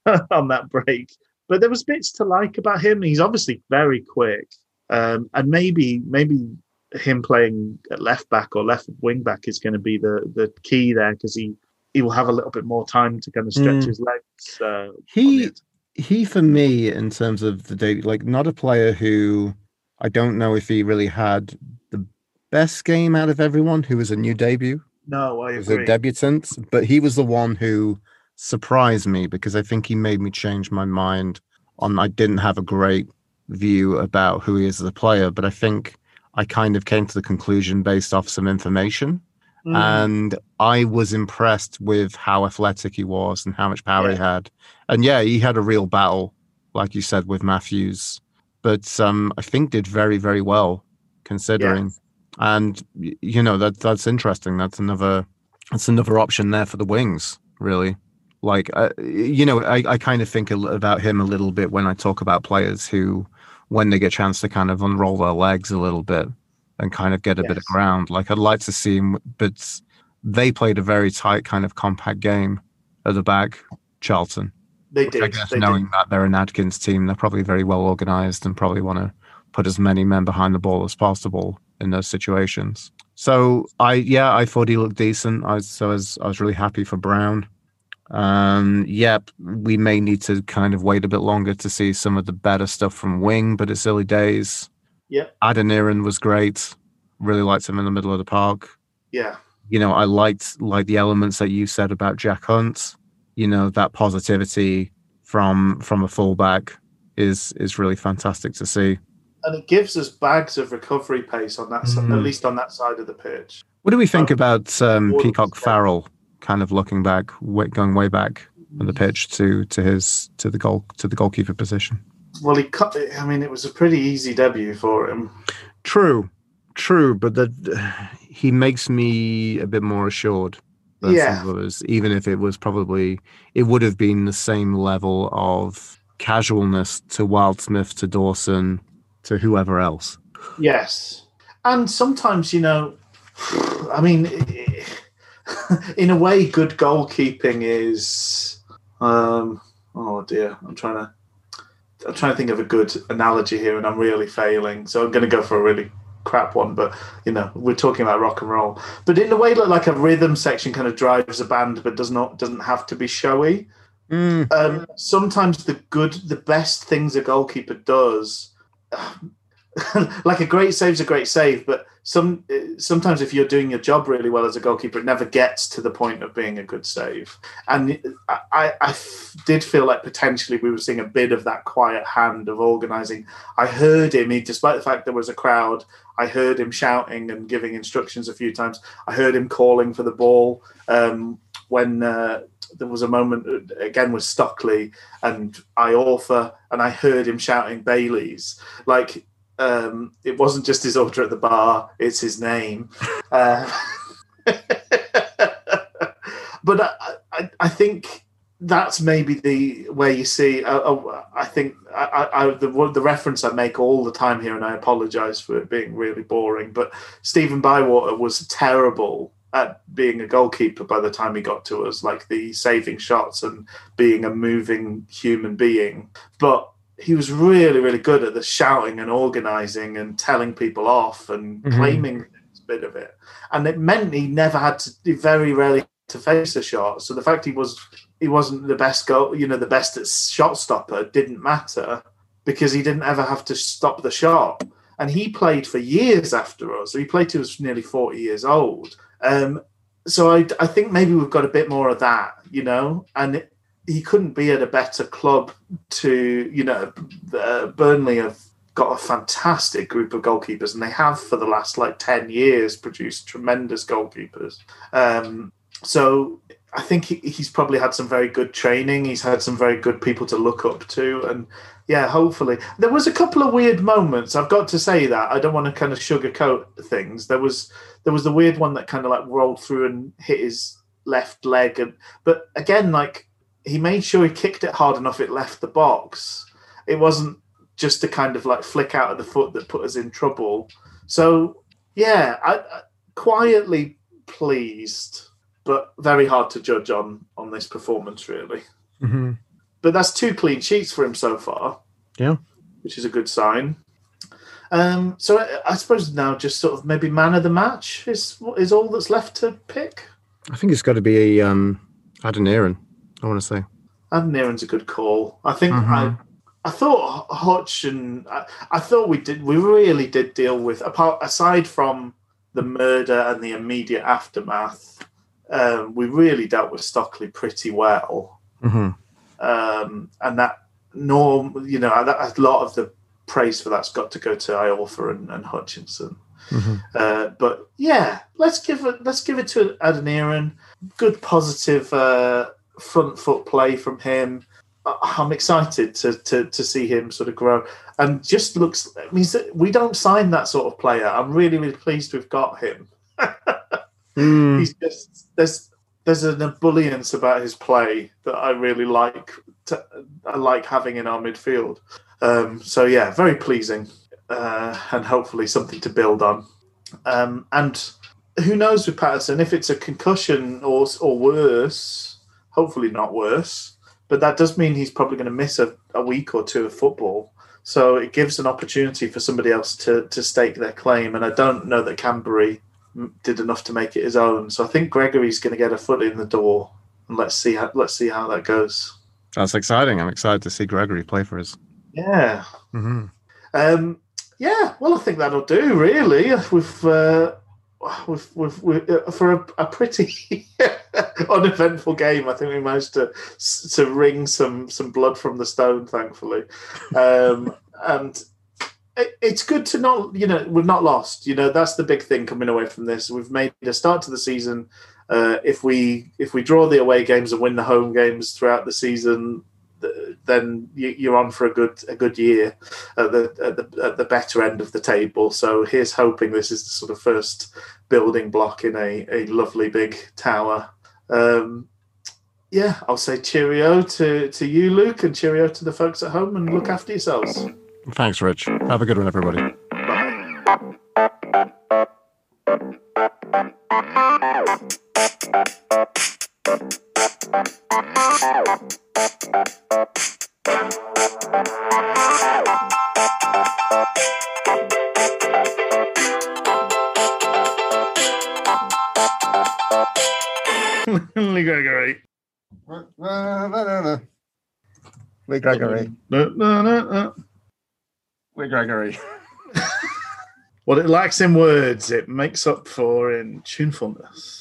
on that break. But there was bits to like about him. He's obviously very quick, um, and maybe maybe him playing at left back or left wing back is going to be the the key there because he he will have a little bit more time to kind of stretch Mm. his legs. Uh, He he for me in terms of the debut, like not a player who I don't know if he really had the best game out of everyone who was a new debut. no, I was a debutant, but he was the one who surprised me because I think he made me change my mind on I didn't have a great view about who he is as a player, but I think I kind of came to the conclusion based off some information. Mm. And I was impressed with how athletic he was and how much power he had. And yeah, he had a real battle, like you said, with Matthews, but um, I think did very, very well considering. And you know that that's interesting. That's another that's another option there for the wings, really. Like uh, you know, I, I kind of think about him a little bit when I talk about players who, when they get a chance to kind of unroll their legs a little bit and kind of get a bit of ground. Like I'd like to see him, but they played a very tight kind of compact game at the back. Charlton. they Which I did. guess They knowing did. that they're an Adkins team, they're probably very well organized and probably want to put as many men behind the ball as possible in those situations. So I, yeah, I thought he looked decent. I so I was, I was really happy for Brown. Um, yep, we may need to kind of wait a bit longer to see some of the better stuff from Wing, but it's early days. Yeah. Adeniran was great. Really liked him in the middle of the park Yeah. you know, I liked like the elements that you said about Jack Hunt. You know, that positivity from from a fullback is is really fantastic to see. And it gives us bags of recovery pace on that, Mm. at least on that side of the pitch. What do we think Um, about um, Peacock. Farrell? Kind of looking back, going way back on the pitch to to his to the goal to the goalkeeper position. Well, he cut. I mean, it was a pretty easy debut for him. True, true, but that he makes me a bit more assured. Than Yeah. some others, even if it was probably it would have been the same level of casualness to Wildsmith to Dawson to whoever else. Yes, and sometimes you know, I mean, in a way, good goalkeeping is. Um, oh dear, I'm trying to. I'm trying to think of a good analogy here, and I'm really failing. So I'm going to go for a really crap one. But you know, we're talking about rock and roll. But in a way, like a rhythm section kind of drives a band, but does not doesn't have to be showy. Um, sometimes the good, the best things a goalkeeper does, like a great save's a great save, but some sometimes if you're doing your job really well as a goalkeeper, it never gets to the point of being a good save. And I, did feel like potentially we were seeing a bit of that quiet hand of organising. I heard him, he, despite the fact there was a crowd, I heard him shouting and giving instructions a few times. I heard him calling for the ball um, when. Uh, there was a moment uh, again with Stockley and Iorfa, and I heard him shouting Bailey's. Like um, it wasn't just his order at the bar; it's his name. Uh, but I, I, I think that's maybe the where you see. Uh, uh, I think I, the the reference I make all the time here, and I apologise for it being really boring. But Stephen Bywater was terrible at being a goalkeeper by the time he got to us, like the saving shots and being a moving human being. But he was really, really good at the shouting and organising and telling people off and Mhm. claiming this bit of it. And it meant he never had to, he very rarely to face a shot. So the fact he was, he wasn't the best goal, you know, the best at shot stopper didn't matter because he didn't ever have to stop the shot. And he played for years after us. So he played till he was nearly 40 years old. Um, so I, I think maybe we've got a bit more of that, you know, and it, he couldn't be at a better club to, you know, uh, Burnley have got a fantastic group of goalkeepers and they have for the last like 10 years produced tremendous goalkeepers. Um, so I think he, he's probably had some very good training. He's had some very good people to look up to. And yeah, hopefully. There was a couple of weird moments. I've got to say that. I don't want to kind of sugarcoat things. There was there was the weird one that kind of like rolled through and hit his left leg and but again like he made sure he kicked it hard enough it left the box. It wasn't just a kind of like flick out of the foot that put us in trouble. So yeah, I, I quietly pleased, but very hard to judge on on this performance, really. Mm-hmm. But that's two clean sheets for him so far. Yeah. which is a good sign. Um, so I, I suppose now just sort of maybe man of the match is is all that's left to pick. I think it's got to be um, Adeniran. I want to say. And Niren's a good call. I think Mhm. I I thought Hutch and I, I thought we did we really did deal with apart aside from the murder and the immediate aftermath, um, we really dealt with Stockley pretty well. Mm-hmm. Um, and that norm, you know, that, a lot of the praise for that's got to go to Iorfa and, and Hutchinson. Mm-hmm. Uh, but yeah, let's give it let's give it to Adeniran. Good positive uh, front foot play from him. I'm excited to, to to see him sort of grow and just looks. I mean, we don't sign that sort of player. I'm really really pleased we've got him. Mm. He's just there's there's an ebullience about his play that I really like. To, I like having in our midfield. Um, so yeah, very pleasing, uh, and hopefully something to build on. Um, and who knows with Paterson if it's a concussion or or worse. Hopefully not worse, but that does mean he's probably going to miss a, a week or two of football. So it gives an opportunity for somebody else to to stake their claim. And I don't know that Kamberi did enough to make it his own. So I think Gregory's going to get a foot in the door, and let's see how let's see how that goes. That's exciting. I'm excited to see Gregory play for us. Yeah, Mm-hmm. um, yeah. Well, I think that'll do. Really, we've uh, we've, we've, we uh, for a, a pretty uneventful game. I think we managed to to wring some some blood from the stone, thankfully, um, and. it- It's good to not, you know, we've not lost. You know, that's the big thing coming away from this. We've made a start to the season. Uh, if we if we draw the away games and win the home games throughout the season, then you- you're on for a good a good year at the, at the at the better end of the table. So here's hoping this is the sort of first building block in a, a lovely big tower. Um, yeah, I'll say cheerio to, to you, Luke, and cheerio to the folks at home, and look after yourselves. Thanks, Rich. Have a good one, everybody. Bye. Lee Gregory. Lee Gregory. Lee Gregory. What it lacks in words, it makes up for in tunefulness.